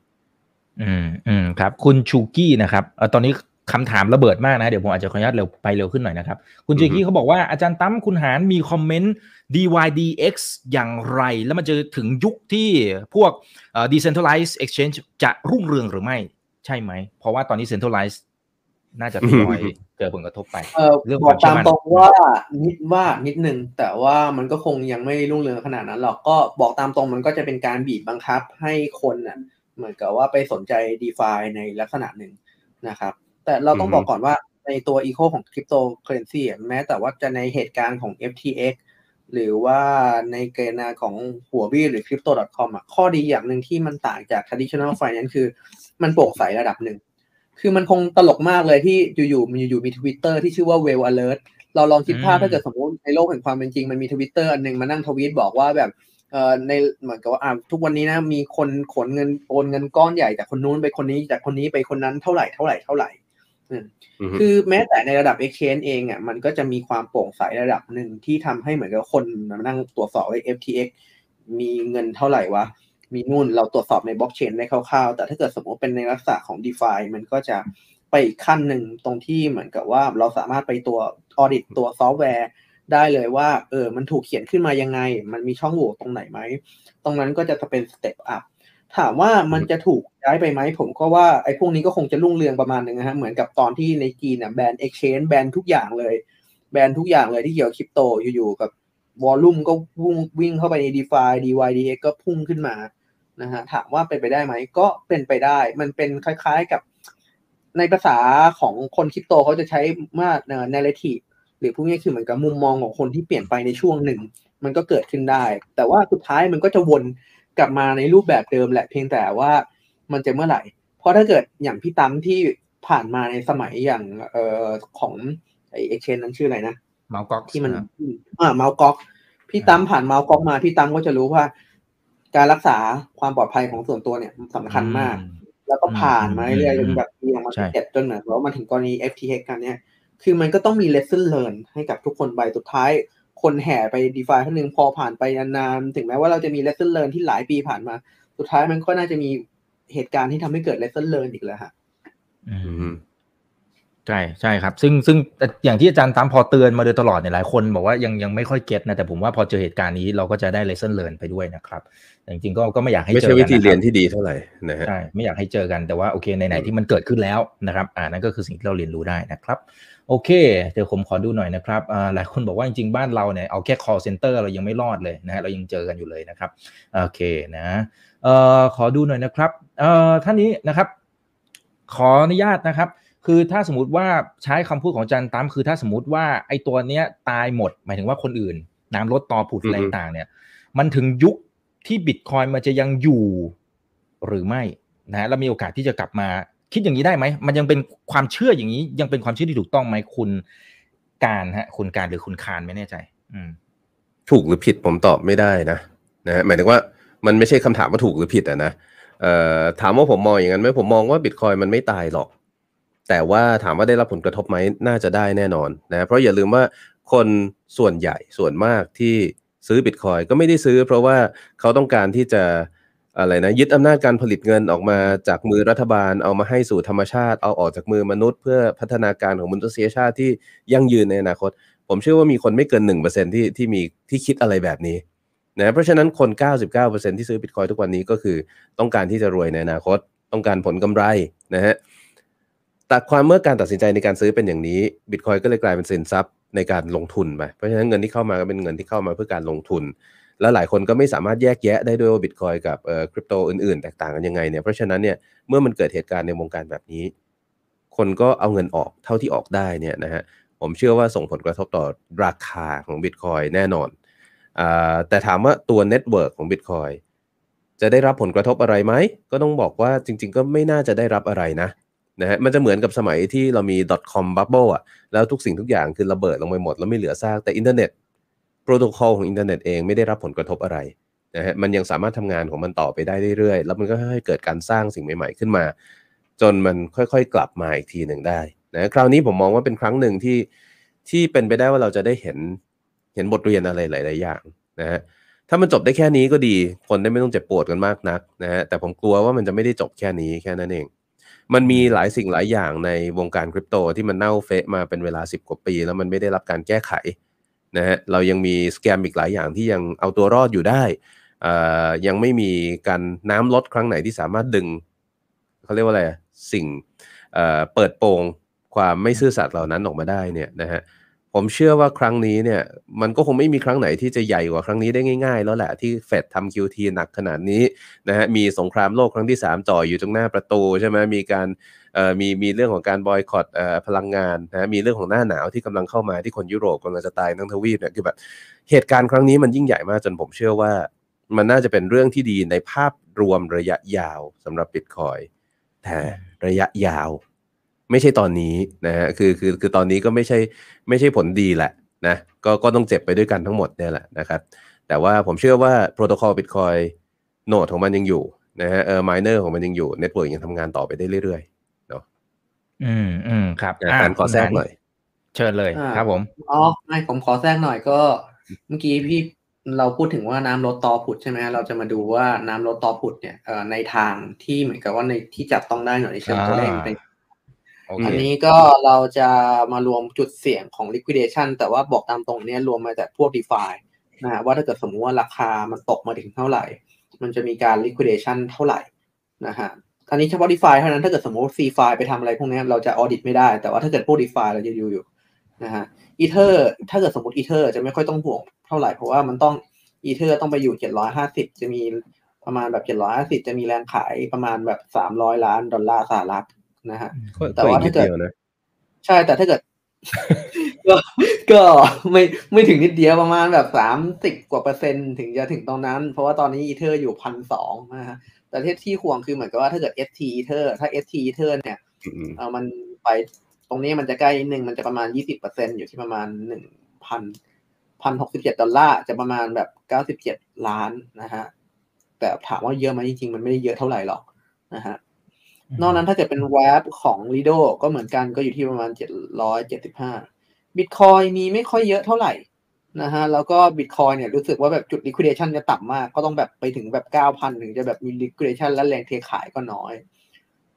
อืมอืมครับ คุณชูกี้นะครับเอ่อตอนนี้คำถามระเบิดมากนะ เดี๋ยวผมอาจจะขออนุญาตเร็วไปเร็วขึ้นหน่อยนะครับ คุณชูกี้เขาบอกว่าอาจารย์ตั้มคุณหารมีคอมเมนต์ DYDX อย่างไร แล้วมันจะถึงยุคที่พวกเอ่อ decentralized exchange จะรุ่งเรืองหรือไม่ ใช่ไหม เพราะว่าตอนนี้ centralized น่าจะทยอยเจอผลกระทบไป
เออ
เรื่อง
บ
ค
อ
วากมเชื่
ตา
อ
ม
มั่น
ตรงว่านิดว่านิดนึงแต่ว่ามันก็คงยังไม่รุ่งเรืองขนาดนั้นหรอกก็บอกตามตรงมันก็จะเป็นการบีบบังคับให้คนน่ะเหมือนกับว่าไปสนใจ d e f i ในลักษณะหนึ่งนะครับ แต่เราต้อง
อือฮึ
บอกก่อนว่าในตัว eco ของคริปโตเคอร์เรนซีแม้แต่ว่าจะในเหตุการณ์ของ FTX หรือว่าในเกณฑ์ของ Huobi หรือ crypto.com อะข้อดีอย่างหนึ่งที่มันต่างจาก traditional finance คือ มันโปร่งใสระดับหนึ่ง คือมันคงตลกมากเลยที่อยู่ๆมีอยู่ๆมีทวิตเตอร์ที่ชื่อว่า Whale Alert เราลองคิดภาพ
อืม
ถ้าเกิดสมมติในโลกแห่งความเป็นจริง มันมีทวิตเตอร์อันหนึงมานั่งทวีตบอกว่าแบบเอ่อในเหมือนกับว่าอ่าทุกวันนี้นะมีคนขนเงินโอนเงินก้อนใหญ่จากคนนู้นไปคนนี้จากคนนี้ไปคนนั้นเท่าไหร่เท่าไหร่เท่าไหร่
อือฮึ
คือแม้แต่ในระดับ exchange เองอะมันก็จะมีความโปร่งใสระดับหนึ่งที่ทำให้เหมือนกับคนมานั่งตรวจสอบว่า FTX มีเงินเท่าไหร่วะ มีนู่นเราตรวจสอบในบล็อกเชนได้คร่าวๆ แต่ถ้าเกิดสมมติเป็นในลักษณะของ d e f i มันก็จะไปอีกขั้นหนึ่งตรงที่เหมือนกับว่าเราสามารถไปตัว audit ตัวซอฟต์แวร์ได้เลยว่าเออมันถูกเขียนขึ้นมายังไง มันมีช่องโหว่ตรงไหนไหม ตรงนั้นก็จะเป็น step up ถามว่ามันจะถูกย้ายไปไหมผมก็ว่าไอ้พวกนี้ก็คงจะรุ่งเรืองประมาณหนึ่งนะฮะเหมือนกับตอนที่ในจีนเนี่ยแบน exchange แบนทุกอย่างเลย แบนทุกอย่างเลยที่เกี่ยวคริปโตอยู่ๆกับ วอลลุ่มก็วิ่งวิ่งเข้าไปใน DeFi DYDX ก็พุ่งขึ้นมานะฮะถามว่าเป็นไปได้ไหมก็เป็นไปได้ มันเป็นคล้ายๆกับในภาษาของคนคริปโตเขาจะใช้ว่าเอ่อ narrative หรือพวกนี้คือเหมือนกับมุมมองของคนที่เปลี่ยนไปในช่วงหนึ่ง มันก็เกิดขึ้นได้ แต่ว่าสุดท้ายมันก็จะวนกลับมาในรูปแบบเดิมแหละเพียงแต่ว่ามันจะเมื่อไหร่ เพราะถ้าเกิดอย่างพี่ตั้มที่ผ่านมาในสมัยอย่างเอ่อของไอเอ็กชนนั้นชื่ออะไรนะ
เมาส์ก๊อก
ที่มัน
ครับ
อ่าเมาส์ก๊อกพี่ตั้มผ่านเมาส์ก๊อกมาพี่ตั้มก็จะรู้ว่า การรักษาความปลอดภัยของส่วนตัวเนี่ยสำคัญมาก แล้วก็ผ่านมาเรื่อยๆจนแบบปีออกมา
ใช่
เจ็ดจนเหมือนว่ามาถึงกรณี FTX กันเนี่ยคือมันก็ต้องมี lesson learn ให้กับทุกคนไปสุดท้าย คนแห่ไป DeFi ท่านหนึ่งพอผ่านไปนานๆถึงแม้ว่าเราจะมี lesson learn ที่หลายปีผ่านมา สุดท้ายมันก็น่าจะมีเหตุการณ์ที่ทำให้เกิด lesson learn อีกแล้วฮะ
อื
อื
ม
ม
ใช่ใช่ครับ ซึ่งซึ่งแต่อย่างที่อาจารย์ตามพอเตือนมาโดยตลอดเนี่ยหลายคนบอกว่ายังยังไม่ค่อยเก็ตนะแต่ผมว่าพอเจอเหตุการณ์นี้เราก็จะได้ lesson learn ไปด้วยนะครับแต่จริงๆก็ก็ไม่อยากให้
ไม่
เจอ
ใช่
กัน
วิธี
นะค
เรีย
รั
น
บ
ที่ดีเท่าไหร่นะฮะ
ใช่ไม่อยากให้เจอกันแต่ว่าโอเคไหนๆที่มันเกิดขึ้นแล้วนะครับอ่านั่นก็คือสิ่งที่เราเรียนรู้ได้นะครับ โอเค เดี๋ยวผมขอดูหน่อยนะครับอ่าหลายคนบอกว่าจริงๆบ้านเราเนี่ยเอาแค่ call center เรายังไม่รอดเลยนะฮะเรายังเจอกันอยู่เลยนะครับโอเคนะเอ่อขอดูหน่อยนะครับเอ่อท่านนี้นะครับ ขออนุญาตนะครับ คือถ้าสมมติว่าใช้คำพูดของอาจารย์ตั้มคือถ้าสมมติว่าไอ้ตัวเนี้ยตายหมด หมายถึงว่าคนอื่น น้ำลดต่อผุดอะไรต่างๆเนี่ย มันถึงยุคที่บิตคอยมันจะยังอยู่หรือไม่นะฮะแล้วมีโอกาสที่จะกลับมาคิดอย่างนี้ได้ไหม มันยังเป็นความเชื่ออย่างนี้ ยังเป็นความเชื่อที่ถูกต้องไหมคุณการฮะคุณการหรือคุณคารไม่แน่ใจ อืม
ถูกหรือผิดผมตอบไม่ได้นะนะฮะหมายถึงว่ามันไม่ใช่คำถามว่าถูกหรือผิดอะนะเอ่อถามว่าผมมองอย่างนั้นไหมผมมองว่าบิตคอยมันไม่ตายหรอก แต่ว่าถามว่าได้รับผลกระทบไหมน่าจะได้แน่นอนนะเพราะอย่าลืมว่าคนส่วนใหญ่ส่วนมากที่ซื้อบิตคอยก็ไม่ได้ซื้อ เพราะว่าเขาต้องการที่จะอะไรนะยึดอำนาจการผลิตเงินออกมาจากมือรัฐบาลเอามาให้สู่ธรรมชาติ เอาออกจากมือมนุษย์ เพื่อพัฒนาการของมนุษยชาติที่ยั่งยืนในอนาคต ผมเชื่อว่ามีคนไม่เกินหนึ่งเปอร์เซ็นที่ที่มีที่คิดอะไรแบบนี้นะเพราะฉะนั้นคน 99%ที่ซื้อบิตคอยทุกวันนี้ก็คือต้องการที่จะรวยในอนาคต ต้องการผลกำไรนะฮะ แต่ความเมื่อการตัดสินใจในการซื้อเป็นอย่างนี้บิตคอยก็เลยกลายเป็นสินทรัพย์ในการลงทุนไปเพราะฉะนั้นเงินที่เข้ามาก็เป็นเงินที่เข้ามาเพื่อการลงทุน แล้วหลายคนก็ไม่สามารถแยกแยะได้ด้วยว่าบิตคอยกับเอ่อคริปโตอื่นๆ แตกต่างกันยังไงเนี่ยเพราะฉะนั้นเนี่ยเมื่อมันเกิดเหตุการณ์ในวงการแบบนี้ คนก็เอาเงินออกเท่าที่ออกได้เนี่ยนะฮะผมเชื่อว่าส่งผลกระทบต่อราคาของ Bitcoin แน่นอนอแต่ถามว่าตัว network ของ Bitcoin จะได้รับผลกระทบอะไรไหมก็ต้องบอกว่าจริง ๆ ก็ไม่น่าจะได้รับอะไรนะ นะฮะมันจะเหมือนกับสมัยที่เรามี .com bubble อะแล้วทุกสิ่งทุกอย่างคือระเบิดลงไปหมด แล้วไม่เหลือซากแต่อินเทอร์เน็ตโปรโตคอลของอินเทอร์เน็ตเองไม่ได้รับผลกระทบอะไรนะฮะมันยังสามารถทำงานของมันต่อไปได้เรื่อยๆ แล้วมันก็ค่อยๆเกิดการสร้างสิ่งใหม่ๆขึ้นมา จนมันค่อยๆ กลับมาอีกทีหนึ่งได้นะคราวนี้ผมมองว่าเป็นครั้งหนึ่งที่ที่เป็นไปได้ว่าเราจะได้เห็นเห็นบทเรียนอะไรหลาย ๆ อย่างนะฮะถ้ามันจบได้แค่นี้ก็ดี คนได้ไม่ต้องเจ็บปวดกันมากนักนะฮะแต่ผมกลัวว่ามันจะไม่ได้จบแค่นี้แค่นั้นเอง มันมีหลายสิ่งหลายอย่างในวงการคริปโตที่มันเน่าเฟะมาเป็นเวลา 10 กว่าปี แล้วมันไม่ได้รับการแก้ไขนะฮะเรายังมีสแกมอีกหลายอย่างที่ยังเอาตัวรอดอยู่ได้อ่ายังไม่มีการน้ำลดครั้งไหนที่สามารถดึงเขาเรียกว่าอะไรสิ่งเอ่อเปิดโปงความไม่ซื่อสัตย์เหล่านั้นออกมาได้เนี่ยนะฮะ ผมเชื่อว่าครั้งนี้เนี่ย มันก็คงไม่มีครั้งไหนที่จะใหญ่กว่าครั้งนี้ได้ง่ายๆ แล้วแหละที่เฟดทำ QT หนักขนาดนี้นะฮะมีสงครามโลกครั้งที่ 3 จ่ออยู่ตรงหน้าประตูใช่ไหมมีการเอ่อมีมีเรื่องของการบอยคอตเอ่อพลังงานนะมีเรื่องของหน้าหนาวที่กำลังเข้ามาที่คนยุโรปกำลังจะตายทั้งทวีปเนี่ยคือแบบเหตุการณ์ครั้งนี้มันยิ่งใหญ่มากจนผมเชื่อว่า มันน่าจะเป็นเรื่องที่ดีในภาพรวมระยะยาวสำหรับบิตคอยแต่ระยะยาว ไม่ใช่ตอนนี้นะฮะคือคือคือตอนนี้ก็ไม่ใช่ไม่ใช่ผลดีแหละนะก็ก็ต้องเจ็บไปด้วยกันทั้งหมดเนี่ยแหละนะครับ แต่ว่าผมเชื่อว่า protocol Bitcoin node ของมันยังอยู่นะฮะเออ miner ของมันยังอยู่ network ยังทำงานต่อไปได้เรื่อย
อืมอืมครับ
ๆนะการขอแทรกหน่อย
เชิญเลย
อ่า
ครับผม
อ๋อไม่ผมขอแทรกหน่อยก็ เมื่อกี้พี่เราพูดถึงว่าน้ำลดตอผุดใช่ไหมเราจะมาดูว่าน้ำลดตอผุดเนี่ยเอ่อในทางที่เหมือนกับว่าในที่จับต้องได้หน่อยในเชิงตัวเลข
อั
นนี้ก็เราจะมารวมจุดเสี่ยงของ liquidation แต่ว่าบอกตามตรงเนี้ยรวมมาจากพวก DeFi นะฮะว่าถ้าเกิดสมมติว่าราคามันตกมาถึงเท่าไหร่ มันจะมีการ liquidation เท่าไหร่นะฮะอันนี้เฉพาะ DeFi เท่านั้นถ้าเกิดสมมติ CFI ไปทำอะไรพวกนี้เราจะ audit ไม่ได้ แต่ว่าถ้าเกิดพวก DeFi เราจะดูอยู่นะฮะ Ether ถ้าเกิดสมมติ Ether จะไม่ค่อยต้องห่วงเท่าไหร่เพราะว่ามันต้อง Ether ต้องไปอยู่750จะมีประมาณแบบ750จะมีแรงขายประมาณแบบ300ล้านดอลลาร์สหรัฐ นะฮะแต่ว่าถ้าเกิด
ก็อีนิยวนะ
ใช่แต่ถ้าเกิด ก็ก็ไม่ไม่ถึงนิดเดียวประมาณแบบสามสิบกว่าเปอร์เซ็นต์ถึงจะถึงตรงนั้น เพราะว่าตอนนี้อีเทอร์อยู่พันสองนะฮะแต่ที่ที่ห่วงคือเหมือนกับว่าถ้าเกิด ST Ether ถ้า ST Ether เนี่ย
อืม
เอามันไปตรงนี้มันจะใกล้นิดนึงมันจะประมาณยี่สิบเปอร์เซ็นอยู่ที่ประมาณหนึ่งพันพันหกสิบเจ็ดดอลลาร์จะประมาณแบบเก้าสิบเจ็ดล้านนะฮะแต่ถามว่าเยอะไหมจริงๆ มันไม่ได้เยอะเท่าไหร่หรอกนะฮะ นอกนั้นถ้าเกิดเป็นแวบของ Lido ก็เหมือนกันก็อยู่ที่ประมาณเจ็ดร้อยเจ็ดสิบห้าบิตคอยมีไม่ค่อยเยอะเท่าไหร่นะฮะแล้วก็บิตคอยเนี่ยรู้สึกว่าแบบจุด liquidation จะต่ำมาก ก็ต้องแบบไปถึงแบบเก้าพันถึงจะแบบมี liquidation และแรงเทขายก็น้อย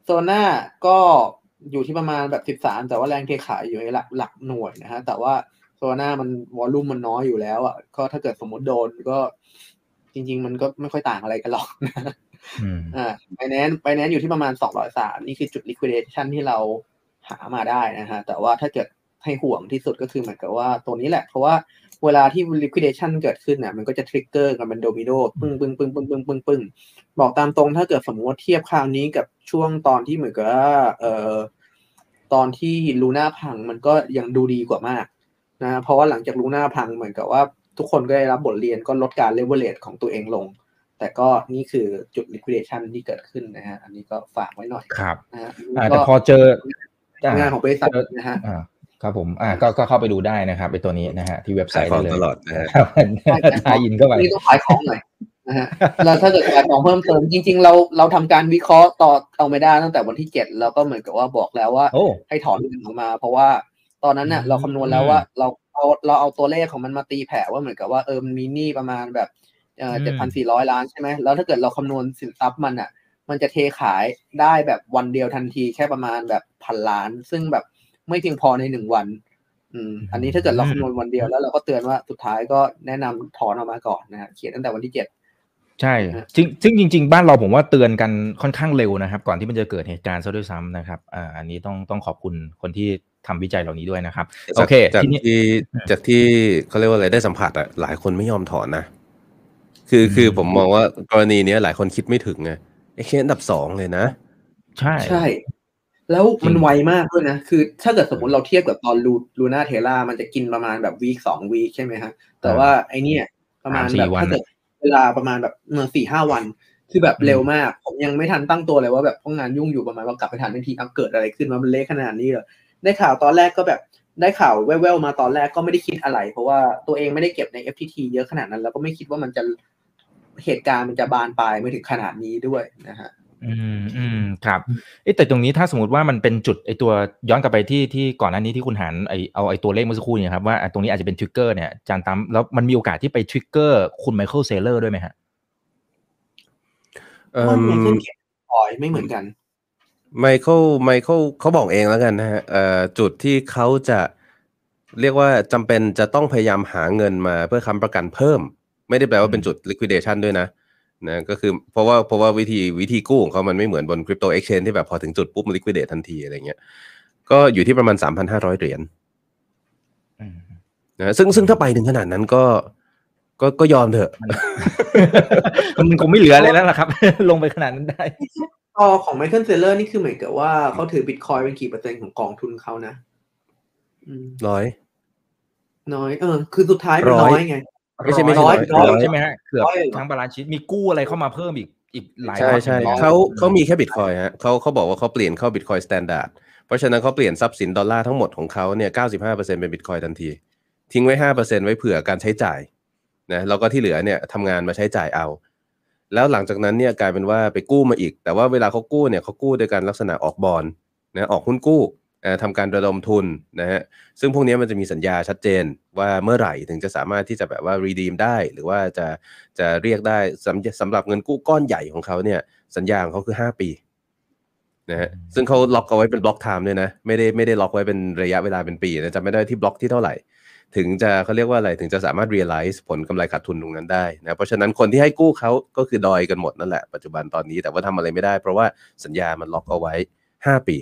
โซน่าก็อยู่ที่ประมาณแบบสิบสามแต่ว่าแรงเทขายอยู่ในหลักหลักหน่วยนะฮะแต่ว่าโซน่ามันวอลลุ่มมันน้อยอยู่แล้วอะก็ถ้าเกิดสมมติโดนก็จริง ๆ มันก็ไม่ค่อยต่างอะไรกันหรอก
อืม
อ่าไบแนนไบแนนอยู่ที่ประมาณสองร้อยสามนี่คือจุด liquidation ที่เราหามาได้นะฮะ แต่ว่าถ้าเกิดให้ห่วงที่สุดก็คือเหมือนกับว่าตัวนี้แหละ เพราะว่าเวลาที่ liquidation เกิดขึ้นเนี่ยมันก็จะ trigger กันเป็นโดมิโนปึ้งปึ้งปึ้งปึ้งปึ้งปึ้งปึ้งบอกตามตรงถ้าเกิดสมมติเทียบคราวนี้กับช่วงตอนที่เหมือนกับเอ่อตอนที่ลูน่าพังมันก็ยังดูดีกว่ามากนะเพราะว่าหลังจากลูน่าพังเหมือนกับว่าทุกคนก็ได้รับบทเรียนก็ลดการ leverage ของตัวเองลง แต่ก็นี่คือจุด liquidation ที่เกิดขึ้นนะฮะอันนี้ก็ฝากไว้หน่อย
ครับ
นะฮะ
อ่า
ก็
แต่พอเจออ่
งานของบริษัทนะฮะ
อ่าครับผมอ่าก็ก็เข้าไปดูได้นะครับไอตัวนี้นะฮะที่เว็บไซ
ขาย
ต์
ขอ
ได้
ง
เลย
ตลอดนะฮะ
ครับทายอินเข้าไป
นี่ต้องขายของหน่อยนะฮะแล้วถ้าเกิดขายของเพิ่มเติมจริง ๆ เราเราทำการวิเคราะห์ต่อเอาไม่ได้ตั้งแต่วันที่เจ็ดแล้วก็เหมือนกับว่าบอกแล้วว่า
โอ้
ให้ถอนเงินออกมา เพราะว่าตอนนั้นเนี่ย
อืม
เราคำนวณแล้วว่าเราเอาเราเอาตัวเลขของมันมาตีแผ่ว่าเหมือนกับว่าเออมันมีหนี้ประมาณแบบ เอ่อเจ็ดพันสี่ร้อยล้านใช่ไหมแล้วถ้าเกิดเราคำนวณสินทรัพย์มันอะ มันจะเทขายได้แบบวันเดียวทันทีแค่ประมาณแบบพันล้าน ซึ่งแบบไม่เพียงพอในหนึ่งวัน อืม อันนี้ถ้าเกิดเราคำนวณวันเดียวแล้วเราก็เตือนว่าสุดท้ายก็แนะนำถอนออกมาก่อนนะฮะเขียนตั้งแต่วันที่เจ็ด
ใช่
ฮะ
จริงซึ่งจริง ๆ บ้านเราผมว่าเตือนกันค่อนข้างเร็วนะครับ ก่อนที่มันจะเกิดเหตุการณ์ซะด้วยซ้ำนะครับอ่าอันนี้ต้องต้องขอบคุณคนที่ทำวิจัยเหล่านี้ด้วยนะครับ โอเค
จาก
ทีนี้
ที่จากที่เขาเรียกว่าอะไรได้สัมผัสอะหลายคนไม่ยอมถอนนะ คือ
อืม
คือผมมองว่ากรณีเนี้ยหลายคนคิดไม่ถึงไงไอ้เคสอันดับสองเลยนะ
ใช่
ใช่ แล้วมัน
จริง
ไวมากด้วยนะ คือถ้าเกิดสมมติเราเทียบกับตอนลูลูน่าเทล่ามันจะกินประมาณแบบวีคสองวีคใช่ไหมฮะ แต่ว่าไอเนี่ยประมาณ
สามสี่
แบบ
วัน
ถ้าเกิดเวลาประมาณแบบเมื่อสี่ห้าวัน คือแบบ
อืม
เร็วมาก ผมยังไม่ทันตั้งตัวเลยว่าแบบเพราะงานยุ่งอยู่ประมาณว่ากลับไปทันทันทีเอาเกิดอะไรขึ้นมามันเละขนาดนี้เลยได้ข่าวตอนแรกก็แบบได้ข่าวแว่วๆมาตอนแรกก็ไม่ได้คิดอะไร เพราะว่าตัวเองไม่ได้เก็บใน FTT เยอะขนาดนั้น แล้วก็ไม่คิดว่ามันจะ เหตุการณ์มันจะบานปลายมาถึงขนาดนี้ด้วยนะฮะ
อืมอืมครับเอ๊ะแต่ตรงนี้ถ้าสมมติว่ามันเป็นจุดไอตัวย้อนกลับไปที่ที่ก่อนหน้านี้ที่คุณหันไอเอาไอตัวเลขเมื่อสักครู่เนี่ยครับว่าไอ้ตรงนี้อาจจะเป็นทริกเกอร์เนี่ยจานตามแล้วมันมีโอกาสที่ไปทริกเกอร์คุณไมเคิลเซเลอร์ด้วยไหมฮะ
เอ่
มัน
ม
เครื่องเขียนพอยไม่เหมือนกัน
ไมเคิลไมเคิลเขาบอกเองแล้วกันนะฮะเอ่อจุดที่เขาจะเรียกว่าจำเป็นจะต้องพยายามหาเงินมาเพื่อค้ำประกันเพิ่ม ไม่ได้แปลว่าเป็นจุด liquidation ด้วยนะนะก็คือเพราะว่าเพราะว่าวิธีวิธีกู้ของเขามันไม่เหมือนบนคริปโตเอ็กชแนนที่แบบพอถึงจุดปุ๊บมัน liquidate ทันทีอะไรเงี้ยก็อยู่ที่ประมาณ3,500เหรียญ
อืม
นะซึ่งซึ่งถ้าไปถึงขนาดนั้นก็ก็ก็ยอมเถอะ
มันคงไม่เหลืออะไรแล้วล่ะครับ ลงไปขนาดนั้นได้
พอของไมเคิลเซเลอร์นี่คือเหมือนกับว่าเขาถือบิตคอยเป็นกี่เปอร์เซ็นต์ของกองทุนเขานะอืม
ร้อย
น้อย เออ คือสุดท้ายมัน
ร้อย
น้อยไง
ไม่ใช่ไม่ใช่
ร้อย
ร้อย
ร้อย
ใช่ไหมฮะเกือบ
ร้อยเลยเหรอ
ทั้ง balance sheet มีกู้อะไรเข้ามาเพิ่มอีกอีกหลาย
ใช่
ร้อย
ใช่
ล้น
เขาเขามีแค่บิตคอยฮะเขาเขาบอกว่าเขาเปลี่ยนเข้า Bitcoin standard เพราะฉะนั้นเขาเปลี่ยนทรัพย์สินดอลลาร์ทั้งหมดของเขาเนี่ยเก้าสิบห้าเปอร์เซ็นเป็นบิตคอยทันที ทิ้งไว้ห้าเปอร์เซ็นไว้เผื่อการใช้จ่ายนะแล้วก็ที่เหลือเนี่ยทำงานมาใช้จ่ายเอา แล้วหลังจากนั้นเนี่ยกลายเป็นว่าไปกู้มาอีก แต่ว่าเวลาเขากู้เนี่ยเขากู้โดยการลักษณะออกบอลนะออกหุ้นกู้เอ่อ ทำการระดมทุนนะฮะซึ่งพวกนี้มันจะมีสัญญาชัดเจนว่าเมื่อไหร่ถึงจะสามารถที่จะแบบว่า redeem ได้ หรือว่าจะจะเรียกได้สำสำหรับเงินกู้ก้อนใหญ่ของเขาเนี่ยสัญญาของเขาคือ 5 ปีนะฮะซึ่งเขาล็อกเอาไว้เป็น block time ด้วยนะไม่ได้ไม่ได้ล็อกไว้เป็นระยะเวลาเป็นปีนะจำไม่ได้ที่บล็อกที่เท่าไหร่ ถึงจะเขาเรียกว่าอะไรถึงจะสามารถ realize ผลกำไรขาดทุนตรงนั้นได้นะเพราะฉะนั้นคนที่ให้กู้เขาก็คือดอยกันหมดนั่นแหละปัจจุบันตอนนี้แต่ว่าทำอะไรไม่ได้ เพราะว่าสัญญามันล็อกเอาไว้ 5 ปี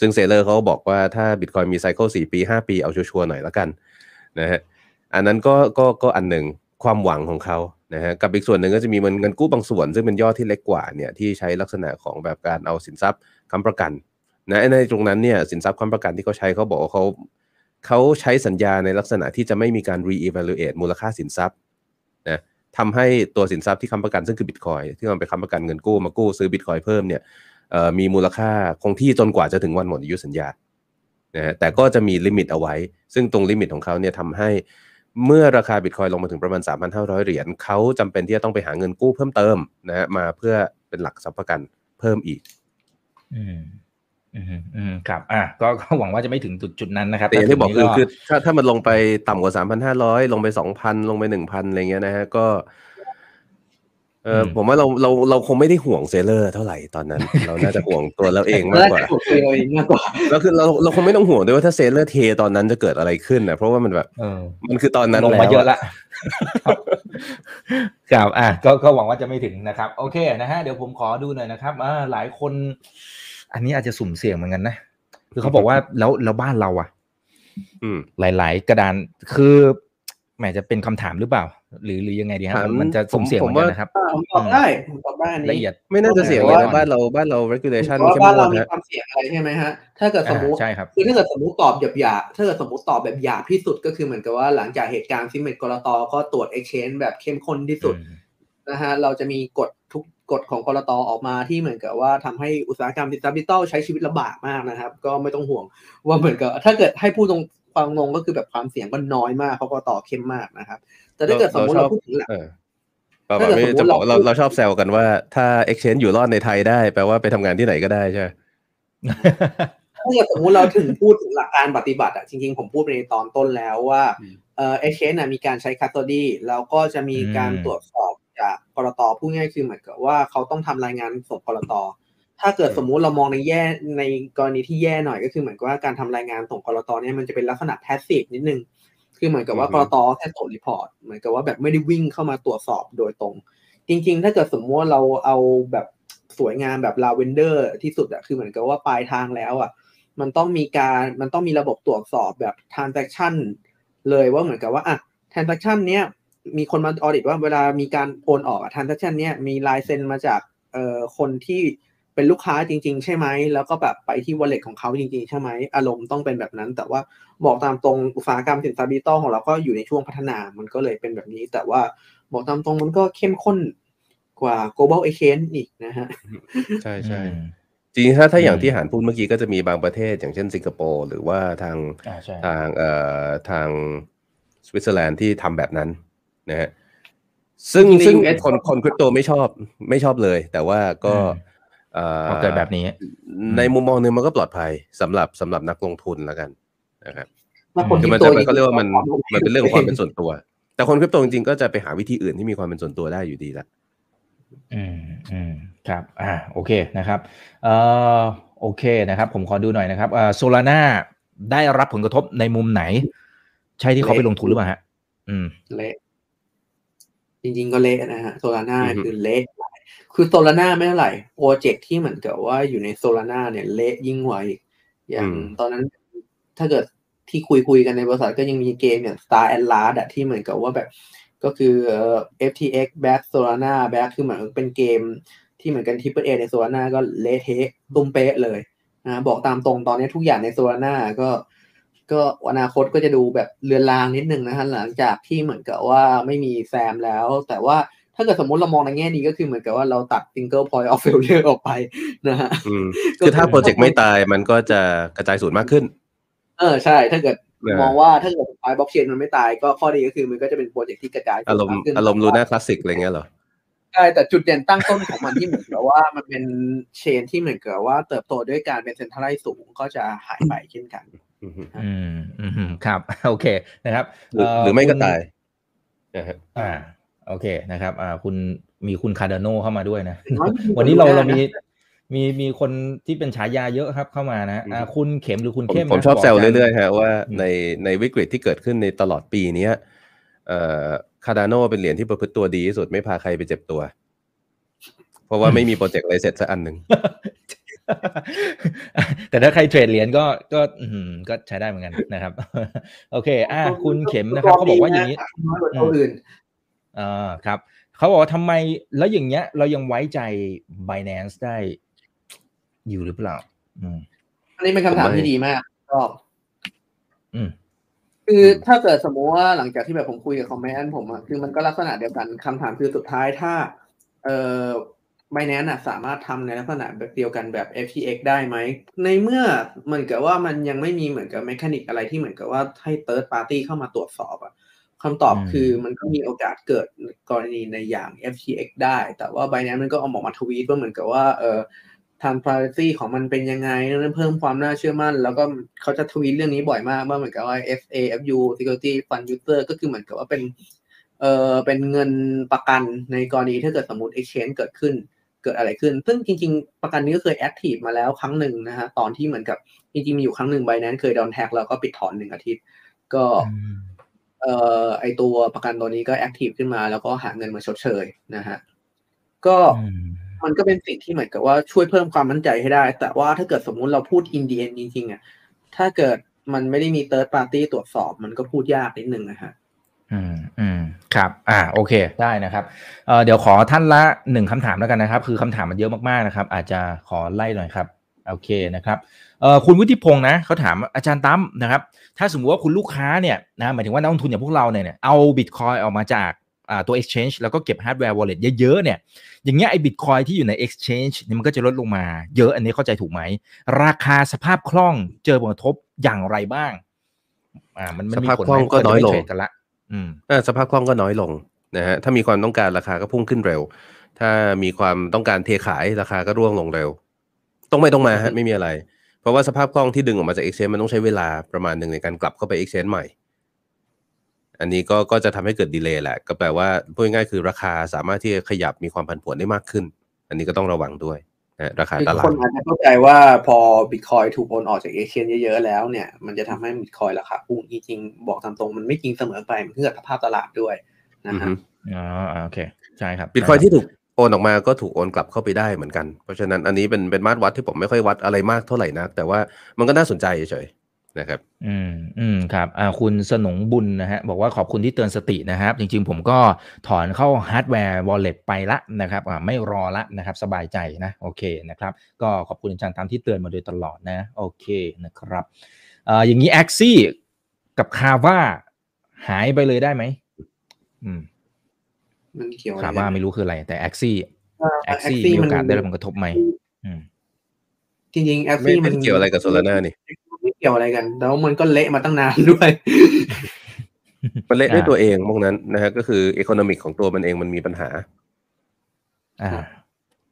ซึ่งเซเลอร์เขาก็บอกว่าถ้าบิตคอยมี cycle 4ปี5ปีเอาชัวร์ๆหน่อยแล้วกันนะฮะอันนั้นก็ก็ก็อันหนึ่งความหวังของเขานะฮะกับอีกส่วนหนึ่งก็จะมีเงินกู้บางส่วน ซึ่งเป็นยอดที่เล็กกว่าเนี่ยที่ใช้ลักษณะของแบบการเอาสินทรัพย์ค้ำประกันนะในตรงนั้นเนี่ยสินทรัพย์ค้ำประกันที่เขาใช้เขาบอกว่าเขาเขาใช้สัญญาในลักษณะที่จะไม่มีการ re-evaluate มูลค่าสินทรัพย์นะทำให้ตัวสินทรัพย์ที่ค้ำประกันซึ่งคือบิตคอยน์ที่มันไปค้ำประกันเงินกู้มากู้ซื้อบิตคอยน์เพิ่มเนี่ย มีมูลค่าคงที่จนกว่าจะถึงวันหมดอายุสัญญานะฮะแต่ก็จะมี limit เอาไว้ ซึ่งตรง limit ของเขาเนี่ยทำให้เมื่อราคาบิตคอยน์ลงมาถึงประมาณ 3,500 เหรียญเขาจำเป็นที่จะต้องไปหาเงินกู้เพิ่มเติมนะฮะมาเพื่อเป็นหลักทรัพย์ประกันเพิ่มอีก
อืมอืมอืมครับ อะก็ก็หวังว่าจะไม่ถึงจุดจุดนั้นนะครับ
แต่อย่างที่บอก
ถึ
คื
ง
อ
นี้
คือถ้าถ้ามันลงไปต่ำกว่า 3,500 ลงไป 2,000 ลงไป 1,000 อะไรเงี้ยนะฮะก็ เออผมว่าเราเราเราคงไม่ได้ห่วงเซลเลอร์เท่าไหร่ตอนนั้น เราน่าจะห่วงตัวเราเองมากกว่า
ถูกตัวเองมากกว่า
แล้วคือเราเราคงไม่ต้องห่วงด้วยว่าถ้าเซลเลอร์เทตอนนั้นจะเกิดอะไรขึ้นนะเพราะว่ามันแบบ
เออ
มันคือตอนนั้น
ลง
แล้ว
มาเยอะละครับอะก็ก็หวังว่าจะไม่ถึงนะครับ โอเคนะฮะเดี๋ยวผมขอดูหน่อยนะครับอ่าหลายคน อันนี้อาจจะสุ่มเสี่ยงเหมือนกันนะคือเขาบอกว่าแล้วแล้วบ้านเราอะ
อืม
หลาย ๆ กระดานคือแหมจะเป็นคำถามหรือเปล่า หรือหรือยังไงดีฮะ
ถาม
มันจะสุ่มเสี่ยงเหมือนกันนะครับ
อ่าผมตอบได้ผมตอบได้อัน
ละ
นี้
เอียด
ไม่น่าจะเสี่ยงเลยนะบ้านเราบ้านเรา regulation
เพราะ
เข้ม
ว่าบ้าน
งว
เรา
ด
มี
นะ
ความเสี่ยงอะไรใช่ไหมฮะถ้าเกิดสมมติ
อ่าใช่ครับ
คือถ้าเกิดสมมติตอบหยาบๆถ้าเกิดสมมติตอบแบบหยาบที่สุดก็คือเหมือนกับว่าหลังจากเหตุการณ์ซิมเมตกรตก็ตรวจ exchange แบบเข้มข้นที่สุด
อืม
นะฮะเราจะมีกฎทุกกฎของกรตออกมาที่เหมือนกับว่าทำให้อุตสาหกรรมดิจิทัลใช้ชีวิตลำบากมากนะครับ ก็ไม่ต้องห่วงว่าเหมือนกับถ้าเกิดให้พูดตรง ความงงก็คือแบบความเสี่ยงก็น้อยมากเพราะกรตเข้มมากนะครับ แต่ถ้าเกิดสมมติเราพูดถึงหลัก
เออเปล่า
ถ้าเกิด
ไม่
สมมุติ
จะบอก
เรา
เราเราชอบแซวกันว่าถ้า exchange อยู่รอดในไทยได้ แปลว่าไปทำงานที่ไหนก็ได้ใช่ไหม
ถ้าเกิดสมมติเราถึงพูดถึงหลักการปฏิบัติอะจริงๆ ผมพูดไปในตอนต้นแล้วว่าเอ่อ exchange น่ะมีการใช้ custody แล้วก็จะมีการ
อืม
ตรวจสอบจากกลตพูดง่ายๆคือเหมือนกับว่าเขาต้องทำรายงานส่งกลต ถ้าเกิดสมมุติเรามองในแย่ในกรณีที่แย่หน่อยก็คือเหมือนกับว่าการทำรายงานส่งกลตเนี่ยมันจะเป็นลักษณะ passive นิดนึง คือเหมือนกับว่า
อื
ก
อฮึ
กลตแค่ส่ง report เหมือนกับว่าแบบไม่ได้วิ่งเข้ามาตรวจสอบโดยตรง จริง ๆ ถ้าเกิดสมมติว่าเราเอาแบบสวยงามแบบลาเวนเดอร์ที่สุดอะคือเหมือนกับว่าปลายทางแล้วอะมันต้องมีการมันต้องมีระบบตรวจสอบแบบ transaction เลยว่าเหมือนกับว่าอะ transaction เนี้ยมีคนมาออดิตว่าเวลามีการโอนออกอะ transaction เนี้ยมีลายเซ็นมาจากเอ่อคนที่ เป็นลูกค้าจริง ๆ ใช่ไหม แล้วก็แบบไปที่ wallet ของเขาจริง ๆ ใช่ไหม อารมณ์ต้องเป็นแบบนั้น แต่ว่าบอกตามตรงอุตสาหกรรมสินทรัพย์ดิจิตอลของเราก็อยู่ในช่วงพัฒนา มันก็เลยเป็นแบบนี้ แต่ว่าบอกตามตรงมันก็เข้มข้นกว่า global exchange อีกนะฮะ
ใช่ใช่
อืม
จริงๆถ้าถ้าอย่าง
อืม
ที่หานพูดเมื่อกี้ก็จะมีบางประเทศ อย่างเช่นสิงคโปร์หรือว่าทาง
อ่าใช่
ทางเอ่อทางสวิตเซอร์แลนด์ที่ทำแบบนั้นนะฮะซึ่ง
จริงๆ
ซึ่ง
US
คนคนคริปโตไม่ชอบไม่ชอบเลย แต่ว่าก็
อืม
เอ่อ
พอเกิดแบบนี้
ในมุมมองหนึ่งมันก็ปลอดภัยสำหรับสำหรับนักลงทุนแล้วกันนะครับ
ถ้าคน
คือ
ที่
มัน
ตั
จะ
ว
มันเขาเรียกว่ามัน
จงๆ
มันเป็นเรื่องของความเป็นส่วนตัว แต่คนคริปโตจริงๆก็จะไปหาวิธีอื่นที่มีความเป็นส่วนตัวได้อยู่ดีละ
อืมอืมครับอ่าโอเคนะครับเอ่อโอเคนะครับ ผมขอดูหน่อยนะครับเอ่อโซลาร่าได้รับผลกระทบในมุมไหน ใช่ที่เขาไปลงทุนหรือเปล่าฮะ อืม
เละจริงๆก็เละนะฮะโซลาร่า
อือฮึ
คือเละ คือโซลาร่าไม่เท่าไหร่โปรเจกต์ที่เหมือนกับว่าอยู่ในโซลาร่าเนี่ยเละยิ่งกว่าอีก อย่างตอนนั้นถ้าเกิดที่คุยคุยๆกันในบริษัทก็ยังมีเกมอย่าง Star and l a s อะที่เหมือนกับว่าแบบ ก็คือเอ่อ FTX Back Solana Back คือเหมือนเป็นเกมที่เหมือนกัน Triple A ใน Solana ก็เละเทะตุ้มเป๊ะเลยนะบอกตามตรงตอนนี้ทุกอย่างใน Solana ก็ก็อนาคตก็จะดูแบบเลือนลางนิดนึงนะฮะหลังจากที่เหมือนกับว่าไม่มีแซมแล้ว แต่ว่า ถ้าเกิดสมมติเรามองในแง่ดีก็คือเหมือนกับว่าเราตัด single point of failure ออกไปนะฮะ
อืมคือถ้าโปรเจกต์ไม่ตายมันก็จะกระจายสูตรมากขึ้น
เออใช่ถ้าเกิด
เออ
มองว่าถ้าเกิดสุดท้ายบล็อกเชนมันไม่ตายก็ข้อดีก็คือมันก็จะเป็นโปรเจกต์ที่กระจาย
อำนาจมา
กขึ้น
อารมณ์ลูน่าคลาสสิกอะไรเงี้ยเหรอ
ใช่แต่จุดเด่นตั้งต้นของมันที่เหมือนกับว่ามันเป็น chain ที่เหมือนกับว่าเติบโตด้วยการเป็น centralize สูงก็จะหายไปเช่นกัน
อืมฮึ
อืมอืมครับ โอเคนะครับ
หรือ
เห
รือไม่ก็
คุณ
ตายนะฮะ
อ่า โอเคนะครับอ่าคุณมีคุณคาร์ดาโนเข้ามาด้วยนะ
น้อยมี
วันนี้เรา
คนดู
เรา
ได้นะ
มีมีมีคนที่เป็นฉายาเยอะครับเข้ามานะอ่าคุณเข็มหรือคุณ
ผม
เข้ม
ผม
นะ
ชอบแซว
กั
เรื่อยๆฮะว่า
อืม
ในในวิกฤตที่เกิดขึ้นในตลอดปีเนี้ยเอ่อคาร์ดาโนเป็นเหรียญที่ประพฤติตัวดีที่สุดไม่พาใครไปเจ็บตัว เพราะว่าไม่มีโปรเจกต์อะไรเสร็จสักอันหนึ่ง
แต่ถ้าใครเทรดเหรียญก็ก็อืมก็ใช้ได้เหมือนกันนะครับ โอเค อ่าคุณเข็มนะครับเขาบอกว่าอย่างนี้
น้อยกว่าตัวอื่น
อ่าครับเขาบอกว่าทำไมแล้วอย่างเงี้ย เรายังไว้ใจ Binance ได้อยู่หรือเปล่า อืม
อันนี้เป็นคำถาม
ผมไม่
ที่ดีมากก็
อืม
คือถ้าเกิดสมมติว่าหลังจากที่แบบผมคุยกับคอมเมนต์ผมอะคือมันก็ลักษณะเดียวกันคำถามคือสุดท้ายถ้า เอ่อ b i n a n c e สามารถทำในลักษณะแบบเดียวกันแบบ FTX ได้ไหม ในเมื่อเหมือนกับว่ามันยังไม่มีเหมือนกับแมคานิกอะไรที่เหมือนกับว่าให้ third party เข้ามาตรวจสอบอะ คำตอบคือมันก็มีโอกาสเกิดกรณีในอย่าง FTX ได้ แต่ว่า b i n a n c e มันก็เอาออกมาทวีตว่าเหมือนกับว่าเออทำ privacy ของมันเป็นยังไงนั้นเพิ่มความน่าเชื่อมั่น แล้วก็เขาจะทวีตเรื่องนี้บ่อยมากว่าเหมือนกับว่า FAFU Security Fund User ก็คือเหมือนกับว่าเป็นเออเป็นเงินประกันในกรณีถ้าเกิดสมมติ exchange เกิดขึ้นเกิดอะไรขึ้น ซึ่งจริง ๆ ประกันนี้ก็เคยแอคทีฟมาแล้วครั้งหนึ่งนะฮะตอนที่เหมือนกับจริงๆมีอยู่ครั้งหนึ่งใบนั้นเคยโดนแฮกแล้วก็ปิดถอนหนึ่งอาทิตย์ ก็ เอ่อไอตัวประกันตัวนี้ก็ active ขึ้นมา แล้วก็หาเงินมาชดเชยนะฮะก็มันก็เป็นสิ่งที่เหมือนกับว่าช่วยเพิ่มความมั่นใจให้ได้ แต่ว่าถ้าเกิดสมมุติเราพูดอินเดียจริงๆอะถ้าเกิดมันไม่ได้มี third party ตรวจสอบมันก็พูดยากนิดนึงนะฮะ
อืมอืมครับ อ่า โอเค ได้นะครับ เอ่อ เดี๋ยวขอท่านละหนึ่งคำถามแล้วกันนะครับ คือคำถามมันเยอะมากๆนะครับ อาจจะขอไล่หน่อยครับ โอเคนะครับเอ่อ คุณวุฒิพงศ์นะเขาถามอาจารย์ตั้มนะครับถ้าสมมติว่าคุณลูกค้าเนี่ยนะหมายถึงว่านักลงทุนอย่างพวกเราเนี่ยเอาบิตคอยน์ออกมาจากอ่าตัว exchange แล้วก็เก็บฮาร์ดแวร์ wallet เยอะๆเนี่ยอย่างเงี้ยไอ้บิตคอยน์ที่อยู่ใน exchange เนี่ยมันก็จะลดลงมาเยอะอันนี้เข้าใจถูกไหม ราคาสภาพคล่องเจอผลกระทบอย่างไรบ้างอ่ามัน
มันมีผลก็น้อยลง
กันละ
อืมสภาพคล่องก็น้อยลงนะฮะถ้ามีความต้องการราคาก็พุ่งขึ้นเร็ว ถ้ามีความต้องการเทขายราคาก็ร่วงลงเร็วตรงไปตรงมาฮะไม่มีอะไร เพราะว่าสภาพคล่องที่ดึงออกมาจาก exchange มันต้องใช้เวลาประมาณหนึ่งในการกลับเข้าไป exchange ใหม่ อันนี้ก็ก็จะทำให้เกิดดีเลย์แหละ ก็แปลว่าพูดง่ายๆคือราคาสามารถที่จะขยับมีความผันผวนได้มากขึ้น อันนี้ก็ต้องระวังด้วยนะราคาตลาด
คนอาจจะเข้าใจว่าพอบิตคอยถูกโอนออกจากเอเชียเยอะๆแล้วเนี่ยมันจะทำให้บิตคอยราคาพุ่งจริงๆบอกตามตรงมันไม่จริงเสมอไปมันเกิดสภาพตลาดด้วยนะฮะ
อ๋อโอเคใช่ครับ
บิตคอยน์ที่ถูกโอนออกมาก็ถูกโอนกลับเข้าไปได้เหมือนกัน เพราะฉะนั้นอันนี้เป็นเป็นมาตรวัดที่ผมไม่ค่อยวัดอะไรมากเท่าไหร่นัก แต่ว่ามันก็น่าสนใจเฉยนะครับ
อืมอืมครับอ่าคุณสนงบุญนะฮะบอกว่าขอบคุณที่เตือนสตินะครับ จริง ๆ ผมก็ถอนเข้า hardware wallet ไปละนะครับอ่าไม่รอละนะครับ สบายใจนะโอเคนะครับ ก็ขอบคุณอาจารย์ตั้มที่เตือนมาโดยตลอดนะ โอเคนะครับอ่าอย่างนี้แอคซี่กับคาว่าหายไปเลยได้ไหมอืม
มันเกี่ยว
คาว่าไม่รู้คืออะไร แต่แอคซี่แอคซี่มีโอกาสได้รับผลกระทบไหมอืม
จริงๆแอคซี่
มันเกี่ยวอะไรกับโซลาร่านี่
ไม่เกี่ยวอะไรกัน แล้วมันก็เละมาตั้งนานด้วย
มันเละด้วยตัวเองพวกนั้นนะฮะก็คือ economic ของตัวมันเองมันมีปัญหา
อ่า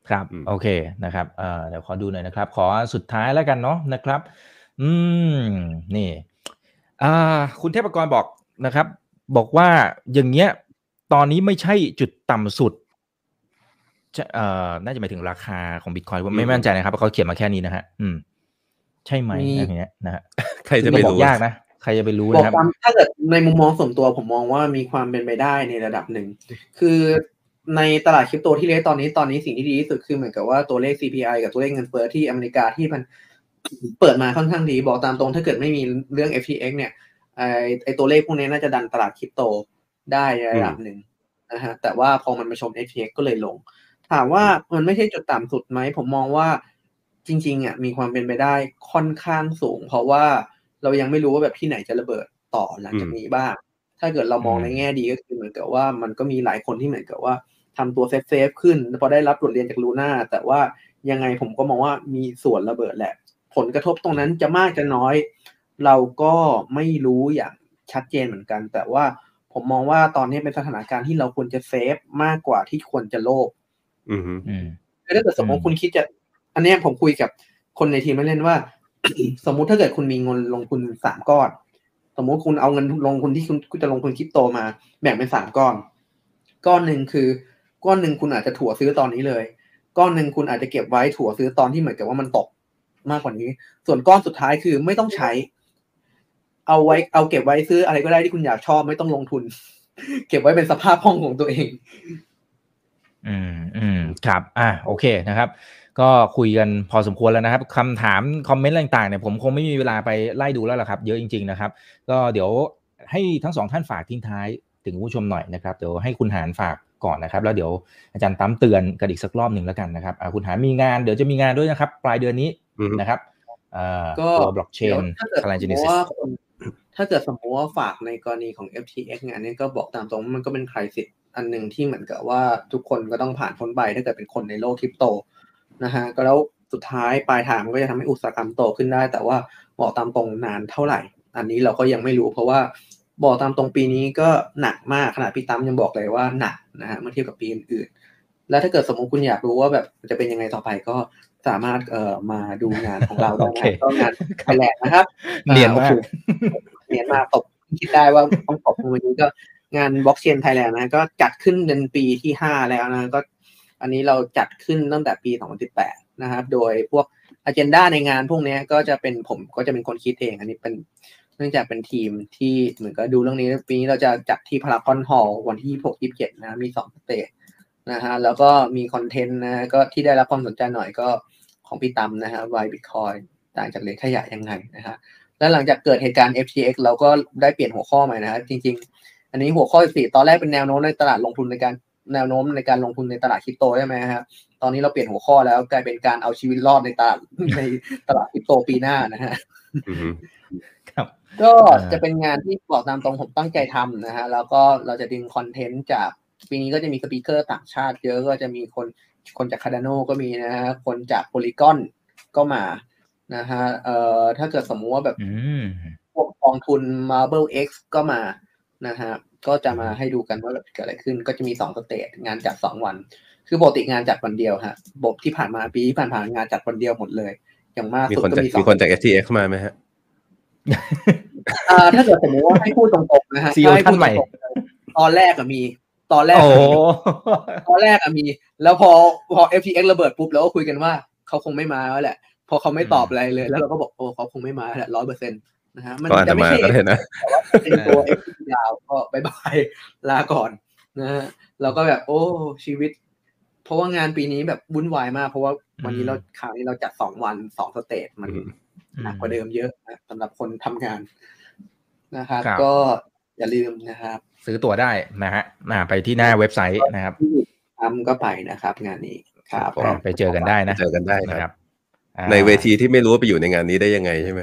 ครับ โอเคนะครับเอ่อเดี๋ยวขอดูหน่อยนะครับ ขอสุดท้ายแล้วกันเนาะนะครับ อืม นี่ อ่า คุณเทพกรบอกนะครับ บอกว่าอย่างเงี้ย ตอนนี้ไม่ใช่จุดต่ำสุดเอ่อน่าจะหมายถึงราคาของบิตคอยว่าไม่มั่นใจนะครับเพราะเขาเขียนมาแค่นี้นะฮะ อืม ใช่ไหมอะไรเงี้ยนะฮะ
ใครจะไปรู้
ยากนะใครจะไปรู้
นะครับถ้าเกิดในมุมมองส่วนตัวผมมองว่ามีความเป็นไปได้ในระดับหนึ่ง คือในตลาดคริปโตที่เล็กตอนนี้ตอนนี้สิ่งที่ดีที่สุดคือเหมือนกับว่าตัวเลข CPI กับตัวเลขเงินเฟ้อที่อเมริกาที่มันเปิดมาค่อนข้างดีบอกตามตรง ถ้าเกิดไม่มีเรื่อง FTX เนี่ยไอไอตัวเลขพวกนี้น่าจะดันตลาดคริปโต ได้ระดับหนึ่งนะฮะแต่ว่าพอมันมาชม FTX ก็เลยลง ถามว่ามันไม่ใช่จุดต่ำสุดไหม ผมมองว่าจริงๆอะมีความเป็นไปได้ค่อนข้างสูง เพราะว่าเรายังไม่รู้ว่าแบบที่ไหนจะระเบิดต่อหลังจากนี้บ้าง ถ้าเกิดเรามองในแง่ดีก็คือเหมือนกับว่ามันก็มีหลายคนที่เหมือนกับว่าทำตัว safe safe ขึ้นพอได้รับบทเรียนจากลูน่าแต่ว่ายังไงผมก็มองว่ามีส่วนระเบิดแหละ ผลกระทบตรงนั้นจะมากจะน้อย เราก็ไม่รู้อย่างชัดเจนเหมือนกัน แต่ว่า ผมมองว่าตอนนี้เป็นสถานการณ์ที่เราควรจะ safe มากกว่าที่ควรจะโลภ
อืมอืม
ถ้าเกิดสมมติคุณคิดจะ อันนี้ผมคุยกับคนในทีมเล่นว่า สมมุติถ้าเกิดคุณมีเงินลงทุนสามก้อน สมมุติคุณเอาเงินลงทุนที่คุณจะลงทุนคริปโตมา แบ่งเป็นสามก้อน ก้อนหนึ่งคือ ก้อนหนึ่งคุณอาจจะถั่วซื้อตอนนี้เลย ก้อนหนึ่งคุณอาจจะเก็บไว้ถั่วซื้อตอนที่เหมือนกับว่ามันตกมากกว่านี้ ส่วนก้อนสุดท้ายคือไม่ต้องใช้ เอาไว้เอาเก็บไว้ซื้ออะไรก็ได้ที่คุณอยากชอบไม่ต้องลงทุน เก็บไว้เป็นสภาพห้องของตัวเอง
อืมอืมครับ อะโอเคนะครับ ก็คุยกันพอสมควรแล้วนะครับคำถามคอมเมนต์ต่างๆเนี่ยผมคงไม่มีเวลาไปไล่ดูแล้วล่ะครับ เยอะจริง ๆนะครับ ก็เดี๋ยวให้ทั้งสองท่านฝากทิ้งท้ายถึงผู้ชมหน่อยนะครับเดี๋ยวให้คุณหารฝากก่อนนะครับ แล้วเดี๋ยวอาจารย์ตั้มเตือนกันอีกสักรอบหนึ่งแล้วกันนะครับคุณหารมีงานเดี๋ยวจะมีงานด้วยนะครับ ปลายเดือนนี้นะครับ
ก็
บล็อกเชน
คาราจินิส ถ้าเกิดสมมติว่าฝากในกรณีของ FTX งานนี้ก็บอกตามตรงมันก็เป็นคริสิตอันหนึ่งที่เหมือนกับว่าทุกคนก็ต้องผ่านพ้นไปถ้าเกิดเป็นคนในโลกคริปโตนะฮะก็แล้วสุดท้ายปลายทางมันก็จะทำให้อุตสาหกรรมโตขึ้นได้ แต่ว่าบอกตามตรงนานเท่าไหร่ อันนี้เราก็ยังไม่รู้เพราะว่าบอกตามตรงปีนี้ก็หนักมากขนาดพี่ตั้มยังบอกเลยว่าหนักนะฮะเมื่อเทียบกับปีอื่นๆแล้วถ้าเกิดสมมติคุณอยากรู้ว่าแบบจะเป็นยังไงต่อไปก็สามารถเอ่อมาดูงานของเราได้
โอเค
นะก็งานไทยแลนด์นะครับ
เนียนมาก
อ่โอ เคเนียนมาตบคิดได้ว่าต้องตบวันนี้ก็งานบล็อกเชนไทยแลนด์นะก็จัดขึ้นเป็นปีที่ห้าแล้วนะก็อันนี้เราจัดขึ้นตั้งแต่ปี2018นะครับ โดยพวกอ g e n d a ในงานพวกนี้ก็จะเป็นผมก็จะเป็นคนคิดเอง อันนี้เป็นเนื่องจากเป็นทีมที่เหมือนก็ดูเรื่องนี้ปีนี้เราจะจัดที่พารากอนฮอลวันที่6 27นะมีสองสเตจนะฮะแล้วก็มีคอนเทนต์นะก็ที่ได้รับความสนใจหน่อยก็ของพี่ตั้มนะฮะ Why Bitcoin ต่างจากเหรียญขยะยังไงนะฮะ แล้วหลังจากเกิดเหตุการณ์ FTX เราก็ได้เปลี่ยนหัวข้อใหม่นะครับจริง ๆ อันนี้หัวข้อสี่ตอนแรกเป็นแนวโน้มในตลาดลงทุนในการแนวโน้มในการลงทุนในตลาดคริปโตใช่ไหมครับตอนนี้เราเปลี่ยนหัวข้อแล้วกลายเป็นการเอาชีวิตรอดในตลาดในตลาดคริปโตปีหน้านะฮะ
อือฮึ
ครับ
ก็
อ่า
จะเป็นงานที่บอกตามตรงผมตั้งใจทำนะฮะแล้วก็เราจะดึงคอนเทนต์จากปีนี้ก็จะมีสปีกเกอร์ต่างชาติ เยอะก็จะมีคนคนจากคาร์ดาโนก็มีนะฮะคนจากโพลีกอนก็มา นะฮะเอ่อถ้าเกิดสมมุติว่าแบบ
อืม
พวกกองทุน Marble X ก็มานะฮะก็จะมาให้ดูกันว่าเกิดอะไรขึ้น ก็จะมีสอง stage งานจัดสองวัน คือปกติงานจัดวันเดียวฮะบทที่ผ่านมาปีที่ผ่านๆงานจัดวันเดียวหมดเลย อย่างมาก
มี
สุด
คน
ก็
จาก
มีสอ
มี
ง
คนจาก FTX มาไหมฮะ
อ่าถ้าเกิดสมมติว่าให้พูดตรงๆนะฮะ
CEO
ถ้าให้พูด
ท่านใหม่
ตรงๆตอนแรกอะมี ตอนแรก
โอ้
อะ
โห
มีตอนแรกอะมี แล้วพอพอ FTX ระเบิดปุ๊บเราก็คุยกันว่าเขาคงไม่มาแล้วแหละ พอเขาไม่ตอบอะไรเลย แล้วเราก็บอกโอ้เขาคงไม่มาแหละร้อยเปอร์เซ็นต์นะฮะมัน
ก็อาจ
จะ
จะ
ไม่
มา
ใช่
ก็ได้นะ
เป็นตัว F ยาวก็บายบายลาก่อนนะฮะเราก็แบบโอ้ชีวิต เพราะว่างานปีนี้แบบวุ่นวายมาก เพราะว่าวันนี้เราคราวนี้เราจัดสองวันสอง stage มัน
อืม
หนักกว่าเดิมเยอะนะสำหรับคนทำงานนะครับ
ครับ
ก็อย่าลืมนะครับ
ซื้อตั๋วได้นะฮะอ่าไปที่หน้าเว็บไซต์นะครับ
ที่ทำก็ไปนะครับ งานนี้ครับ
ผม
อ่าไปเจอกันได้นะ
เจอกันได้
นะ
ค
ค
รั
รับบอ่า
ในเวทีที่ไม่รู้ว่าไปอยู่ในงานนี้ได้ยังไงใช่ไหม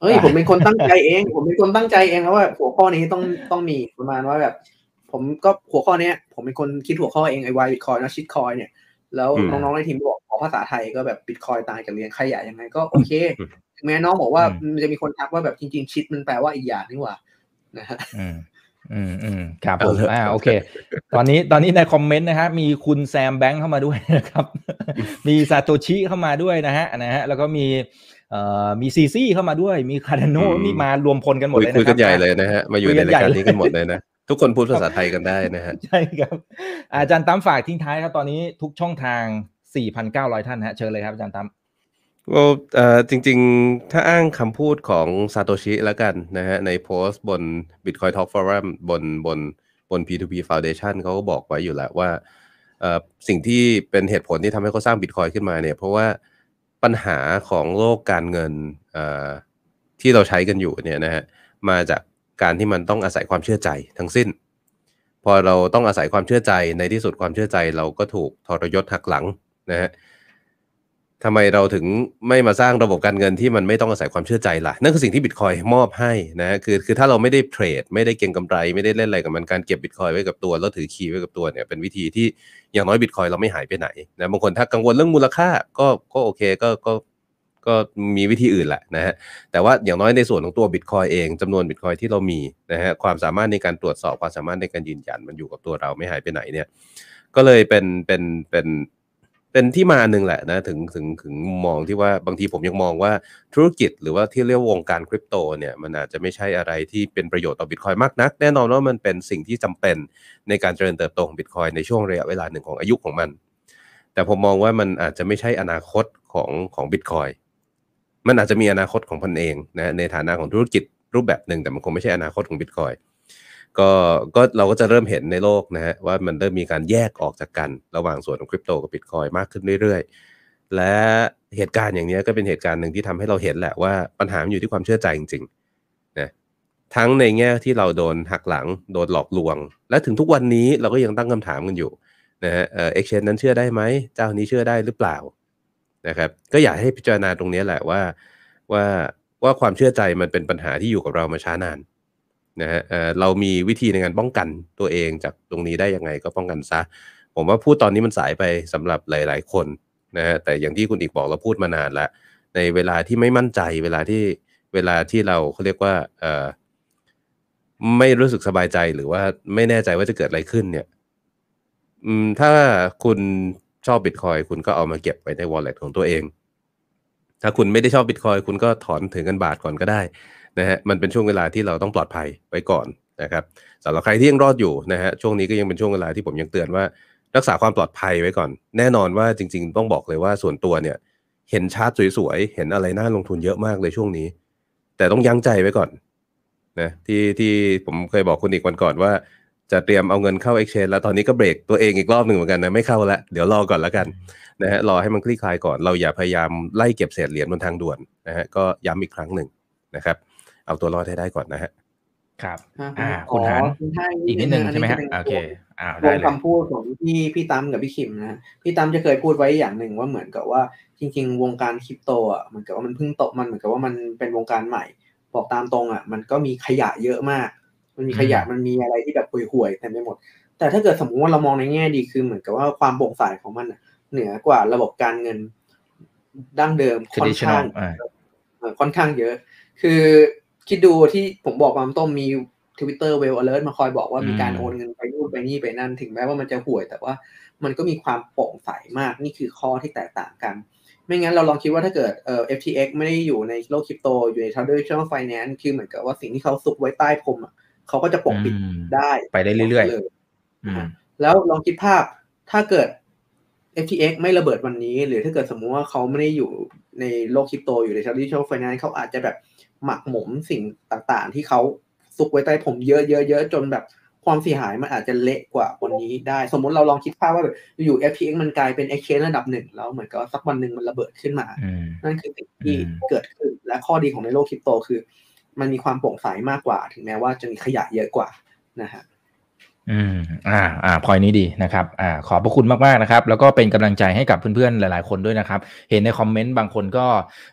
เฮ้ยผมเป็นคนตั้งใจเอง ผมเป็นคนตั้งใจเองแล้วว่าหัวข้อนี้ต้องต้องมีประมาณว่าแบบ ผมก็หัวข้อเนี้ย ผมเป็นคนคิดหัวข้อเองไอ้วายบิตคอยนะชิดคอยเนี่ยแล้ว
อืม
น้องๆในทีมบอกขอภาษาไทยก็แบบบิตคอยต่างจากเหรียญขยะยังไงก็โอเค
อืม
ถึงแม้น้องบอกว่า
อืม
มันจะมีคนทักว่าแบบจริง ๆ shit มันแปลว่าอีกอย่างนี่หว่านะฮะ
อืมอืมอืมครับผม
เอาเถอะ
อ่าโอเค ตอนนี้ตอนนี้ในคอมเมนต์นะฮะมีคุณแซมแบงค์เข้ามาด้วยนะครับ มีซาโตชิเข้ามาด้วยนะฮะนะฮะแล้วก็มีเอ่อมีซีซี่เข้ามาด้วยมี Cardano
อืม
นี่มารวมพลกันหมด
คุย
เลยนะ
คุย
ค
กั
รับ
นใหญ่เลยนะฮะมาอยู่
คุย
ใน
กัน
รายการ
ใหญ่
นี้กันหมดเลยนะทุกคนพูดภาษาไทยกันได้นะฮะ
ใช่ครับ อาจารย์ตั้มฝากทิ้งท้ายครับตอนนี้ทุกช่องทาง 4,900 ท่านฮะเชิญเลยครับอาจารย์ตั้ม
ก็เอ่อจริง ๆ ถ้าอ้างคำพูดของซาโตชิแล้วกันนะฮะในโพสต์บน Bitcoin Talk Forum บนบนบน P2P Foundation เขาก็บอกไว้อยู่แล้วว่าเอ่อสิ่งที่เป็นเหตุผลที่ทำให้เขาสร้าง Bitcoin ขึ้นมาเนี่ยเพราะว่าปัญหาของโลกการเงินเอ่อที่เราใช้กันอยู่เนี่ยนะฮะมาจากการที่มันต้องอาศัยความเชื่อใจทั้งสิ้น พอเราต้องอาศัยความเชื่อใจในที่สุดความเชื่อใจเราก็ถูกทรยศหักหลังนะฮะ ทำไมเราถึงไม่มาสร้างระบบการเงินที่มันไม่ต้องอาศัยความเชื่อใจล่ะ นั่นคือสิ่งที่บิตคอยมอบให้นะคือคือถ้าเราไม่ได้เทรด ไม่ได้เก็งกำไร ไม่ได้เล่นอะไรกับมันการเก็บบิตคอยไว้กับตัว แล้วถือคีย์ไว้กับตัวเนี่ยเป็นวิธีที่อย่างน้อยบิตคอยเราไม่หายไปไหนนะบางคนถ้ากังวลเรื่องมูลค่าก็ก็โอเคก็ก็ก็มีวิธีอื่นแหละนะฮะแต่ว่าอย่างน้อยในส่วนของตัวบิตคอยเองจำนวนบิตคอยที่เรามีนะฮะความสามารถในการตรวจสอบความสามารถในการยืนยันมันอยู่กับตัวเราไม่หายไปไหนเนี่ยก็เลยเป็นเป็นเป็น เป็นที่มาหนึ่งแหละนะถึงถึงถึงมองที่ว่าบางทีผมยังมองว่าธุรกิจหรือว่าที่เรียกวงการคริปโตเนี่ยมันอาจจะไม่ใช่อะไรที่เป็นประโยชน์ต่อบิตคอยมากนัก แน่นอนว่ามันเป็นสิ่งที่จำเป็นในการเจริญเติบโตของบิตคอยในช่วงระยะเวลาหนึ่งของอายุของมัน แต่ผมมองว่ามันอาจจะไม่ใช่อนาคตของของบิตคอยมันอาจจะมีอนาคตของมันเองนะในฐานะของธุรกิจรูปแบบหนึ่งแต่มันคงไม่ใช่อนาคตของบิตคอย ก็ก็เราก็จะเริ่มเห็นในโลกนะฮะว่ามันเริ่มมีการแยกออกจากกันระหว่างส่วนของคริปโตกับบิตคอยมากขึ้นเรื่อยๆ และเหตุการณ์อย่างนี้ก็เป็นเหตุการณ์หนึ่งที่ทำให้เราเห็นแหละว่าปัญหามันอยู่ที่ความเชื่อใจจริงๆนะทั้งในแง่ที่เราโดนหักหลังโดนหลอกลวง และถึงทุกวันนี้เราก็ยังตั้งคำถามกันอยู่นะฮะเอ่อ exchange นั้นเชื่อได้ไหมเจ้านี้เชื่อได้หรือเปล่านะครับก็อยากให้พิจารณาตรงนี้แหละว่าว่าว่าความเชื่อใจมันเป็นปัญหาที่อยู่กับเรามาช้านาน นะฮะเรามีวิธีในการป้องกันตัวเองจากตรงนี้ได้ยังไงก็ป้องกันซะ ผมว่าพูดตอนนี้มันสายไปสำหรับหลาย ๆ คนนะฮะแต่อย่างที่คุณอีกบอกเราพูดมานานแล้ว ในเวลาที่ไม่มั่นใจเวลาที่เวลาที่เราเขาเรียกว่าเอ่อไม่รู้สึกสบายใจหรือว่าไม่แน่ใจว่าจะเกิดอะไรขึ้นเนี่ยอืมถ้าคุณชอบบิตคอยคุณก็เอามาเก็บไว้ใน wallet ของตัวเอง ถ้าคุณไม่ได้ชอบบิตคอยคุณก็ถอนถึงเงินบาทก่อนก็ได้ นะฮะมันเป็นช่วงเวลาที่เราต้องปลอดภัยไว้ก่อนนะครับสำหรับใครที่ยังรอดอยู่นะฮะช่วงนี้ก็ยังเป็นช่วงเวลาที่ผมยังเตือนว่า รักษาความปลอดภัยไว้ก่อน แน่นอนว่าจริง ๆ ต้องบอกเลยว่าส่วนตัวเนี่ย เห็นชาร์ตสวยๆ เห็นอะไรน่าลงทุนเยอะมากเลยช่วงนี้ แต่ต้องยั้งใจไว้ก่อนนะที่ที่ผมเคยบอกคุณอีกวันก่อนว่า จะเตรียมเอาเงินเข้า exchange แล้วตอนนี้ก็เบรกตัวเองอีกรอบหนึ่งเหมือนกันนะไม่เข้าแล้วเดี๋ยวรอก่อนแล้วกันนะฮะรอให้มันคลี่คลายก่อนเราอย่าพยายามไล่เก็บเศษเหรียญบนทางด่วนนะฮะก็ย้ำอีกครั้งหนึ่งนะครับ เอาตัวรอดให้ได้ก่อนนะฮะ
ครับ
อ่า
อ่าคุณหาน
ทิ้งท้าย
อีกนิดนึงะใช่ไหมฮะ
อันนี้จ
โอเค
ป็น
อ่า
ว
ได้
ง
เลย
คำพูดของพี่พี่ตั้มกับพี่คิมนะฮะพี่ตั้มจะเคยพูดไว้อย่างหนึ่งว่าเหมือนกับว่า จริง ๆ วงการคริปโตอะเหมือนกับว่ามันเพิ่งโตมันเหมือนกับว่ามันเป็นวงการใหม่บอกตามตรงอะ มันก็มีขยะเยอะมาก มันมีขยะ
อืม
มันมีอะไรที่แบบห่วยๆเต็มไปหมด แต่ถ้าเกิดสมมติว่าเรามองในแง่ดีคือเหมือนกับว่าความโปร่งใสของมันอะเหนือกว่าระบบการเงินดั้งเดิมค่อนข้าง
traditional อ่า
เอ่อค่อนข้างเยอะ คือ คิดดูที่ผมบอกความต้มมี Twitter Well Alert มาคอยบอกว่า
อืม
มีการโอนเงินไปนู่นไปนี่ไปนั่นถึงแม้ว่ามันจะห่วย แต่ว่ามันก็มีความโปร่งใสมากนี่คือข้อที่แตกต่างกัน ไม่งั้นเราลองคิดว่าถ้าเกิดเอ่อ FTX ไม่ได้อยู่ในโลกคริปโต อยู่ใน traditional finance คือเหมือนกับว่าสิ่งที่เขาซุกไว้ใต้พรมอะเขาก็จะปกปิด
อืม
ได้
ไปได้เรื่อยๆ
เลย
อืม
แล้วลองคิดภาพถ้าเกิด FTX ไม่ระเบิดวันนี้ หรือถ้าเกิดสมมุติว่าเขาไม่ได้อยู่ในโลกคริปโตอยู่ใน traditional finance เขาอาจจะแบบ หมักหมมสิ่งต่างๆ ที่เขาซุกไว้ใต้ผมเยอะๆๆจนแบบความเสียหายมันอาจจะเละกว่าวันนี้ได้ สมมุติเราลองคิดภาพว่าแบบอยู่ FTX มันกลายเป็น exchange ระดับหนึ่งแล้วเหมือนกับว่าสักวันหนึ่งมันระเบิดขึ้นมา
อืม
นั่นคือสิ่งที่
อืม
เกิดขึ้นและข้อดีของในโลกคริปโตคือ มันมีความโปร่งใสมากกว่า ถึงแม้ว่าจะมีขยะเยอะกว่านะฮะ
อืมอ่าอ่าพอยนี้ดีนะครับอ่าขอบพระคุณมากๆนะครับ แล้วก็เป็นกำลังใจให้กับเพื่อนๆหลาย ๆ คนด้วยนะครับ เห็นในคอมเมนต์บางคนก็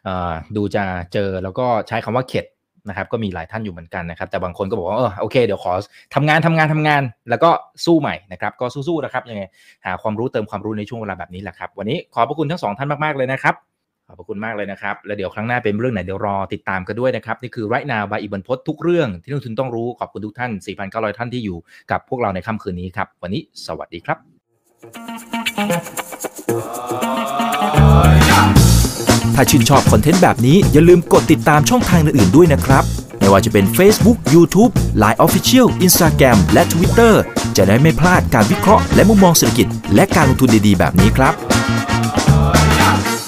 เอ่อดูจะเจอแล้วก็ใช้คำว่าเข็ดนะครับ ก็มีหลายท่านอยู่เหมือนกันนะครับ แต่บางคนก็บอกว่าเออโอเคเดี๋ยวขอทำงานทำงานทำงาน แล้วก็สู้ใหม่นะครับก็สู้ๆนะครับยังไงหาความรู้เติมความรู้ในช่วงเวลาแบบนี้แหละครับ วันนี้ขอบพระคุณทั้งสองท่านมากๆเลยนะครับ ขอบพระคุณมากเลยนะครับ แล้วเดี๋ยวครั้งหน้าเป็นเรื่องไหนเดี๋ยวรอติดตามกันด้วยนะครับ นี่คือไรนาบายอีบันพศทุกเรื่องที่นักทุนต้องรู้ขอบคุณทุกท่าน 4,900 ท่านที่อยู่กับพวกเราในค่ำคืนนี้ครับ วันนี้สวัสดีครับ
ถ้าชื่นชอบคอนเทนต์แบบนี้อย่าลืมกดติดตามช่องทางอื่นๆด้วยนะครับ ไม่ว่าจะเป็น Facebook, YouTube, Line Official, Instagram และ Twitter จะได้ไม่พลาดการวิเคราะห์และมุมมองเศรษฐกิจ และการลงทุนดีๆ แบบนี้ครับ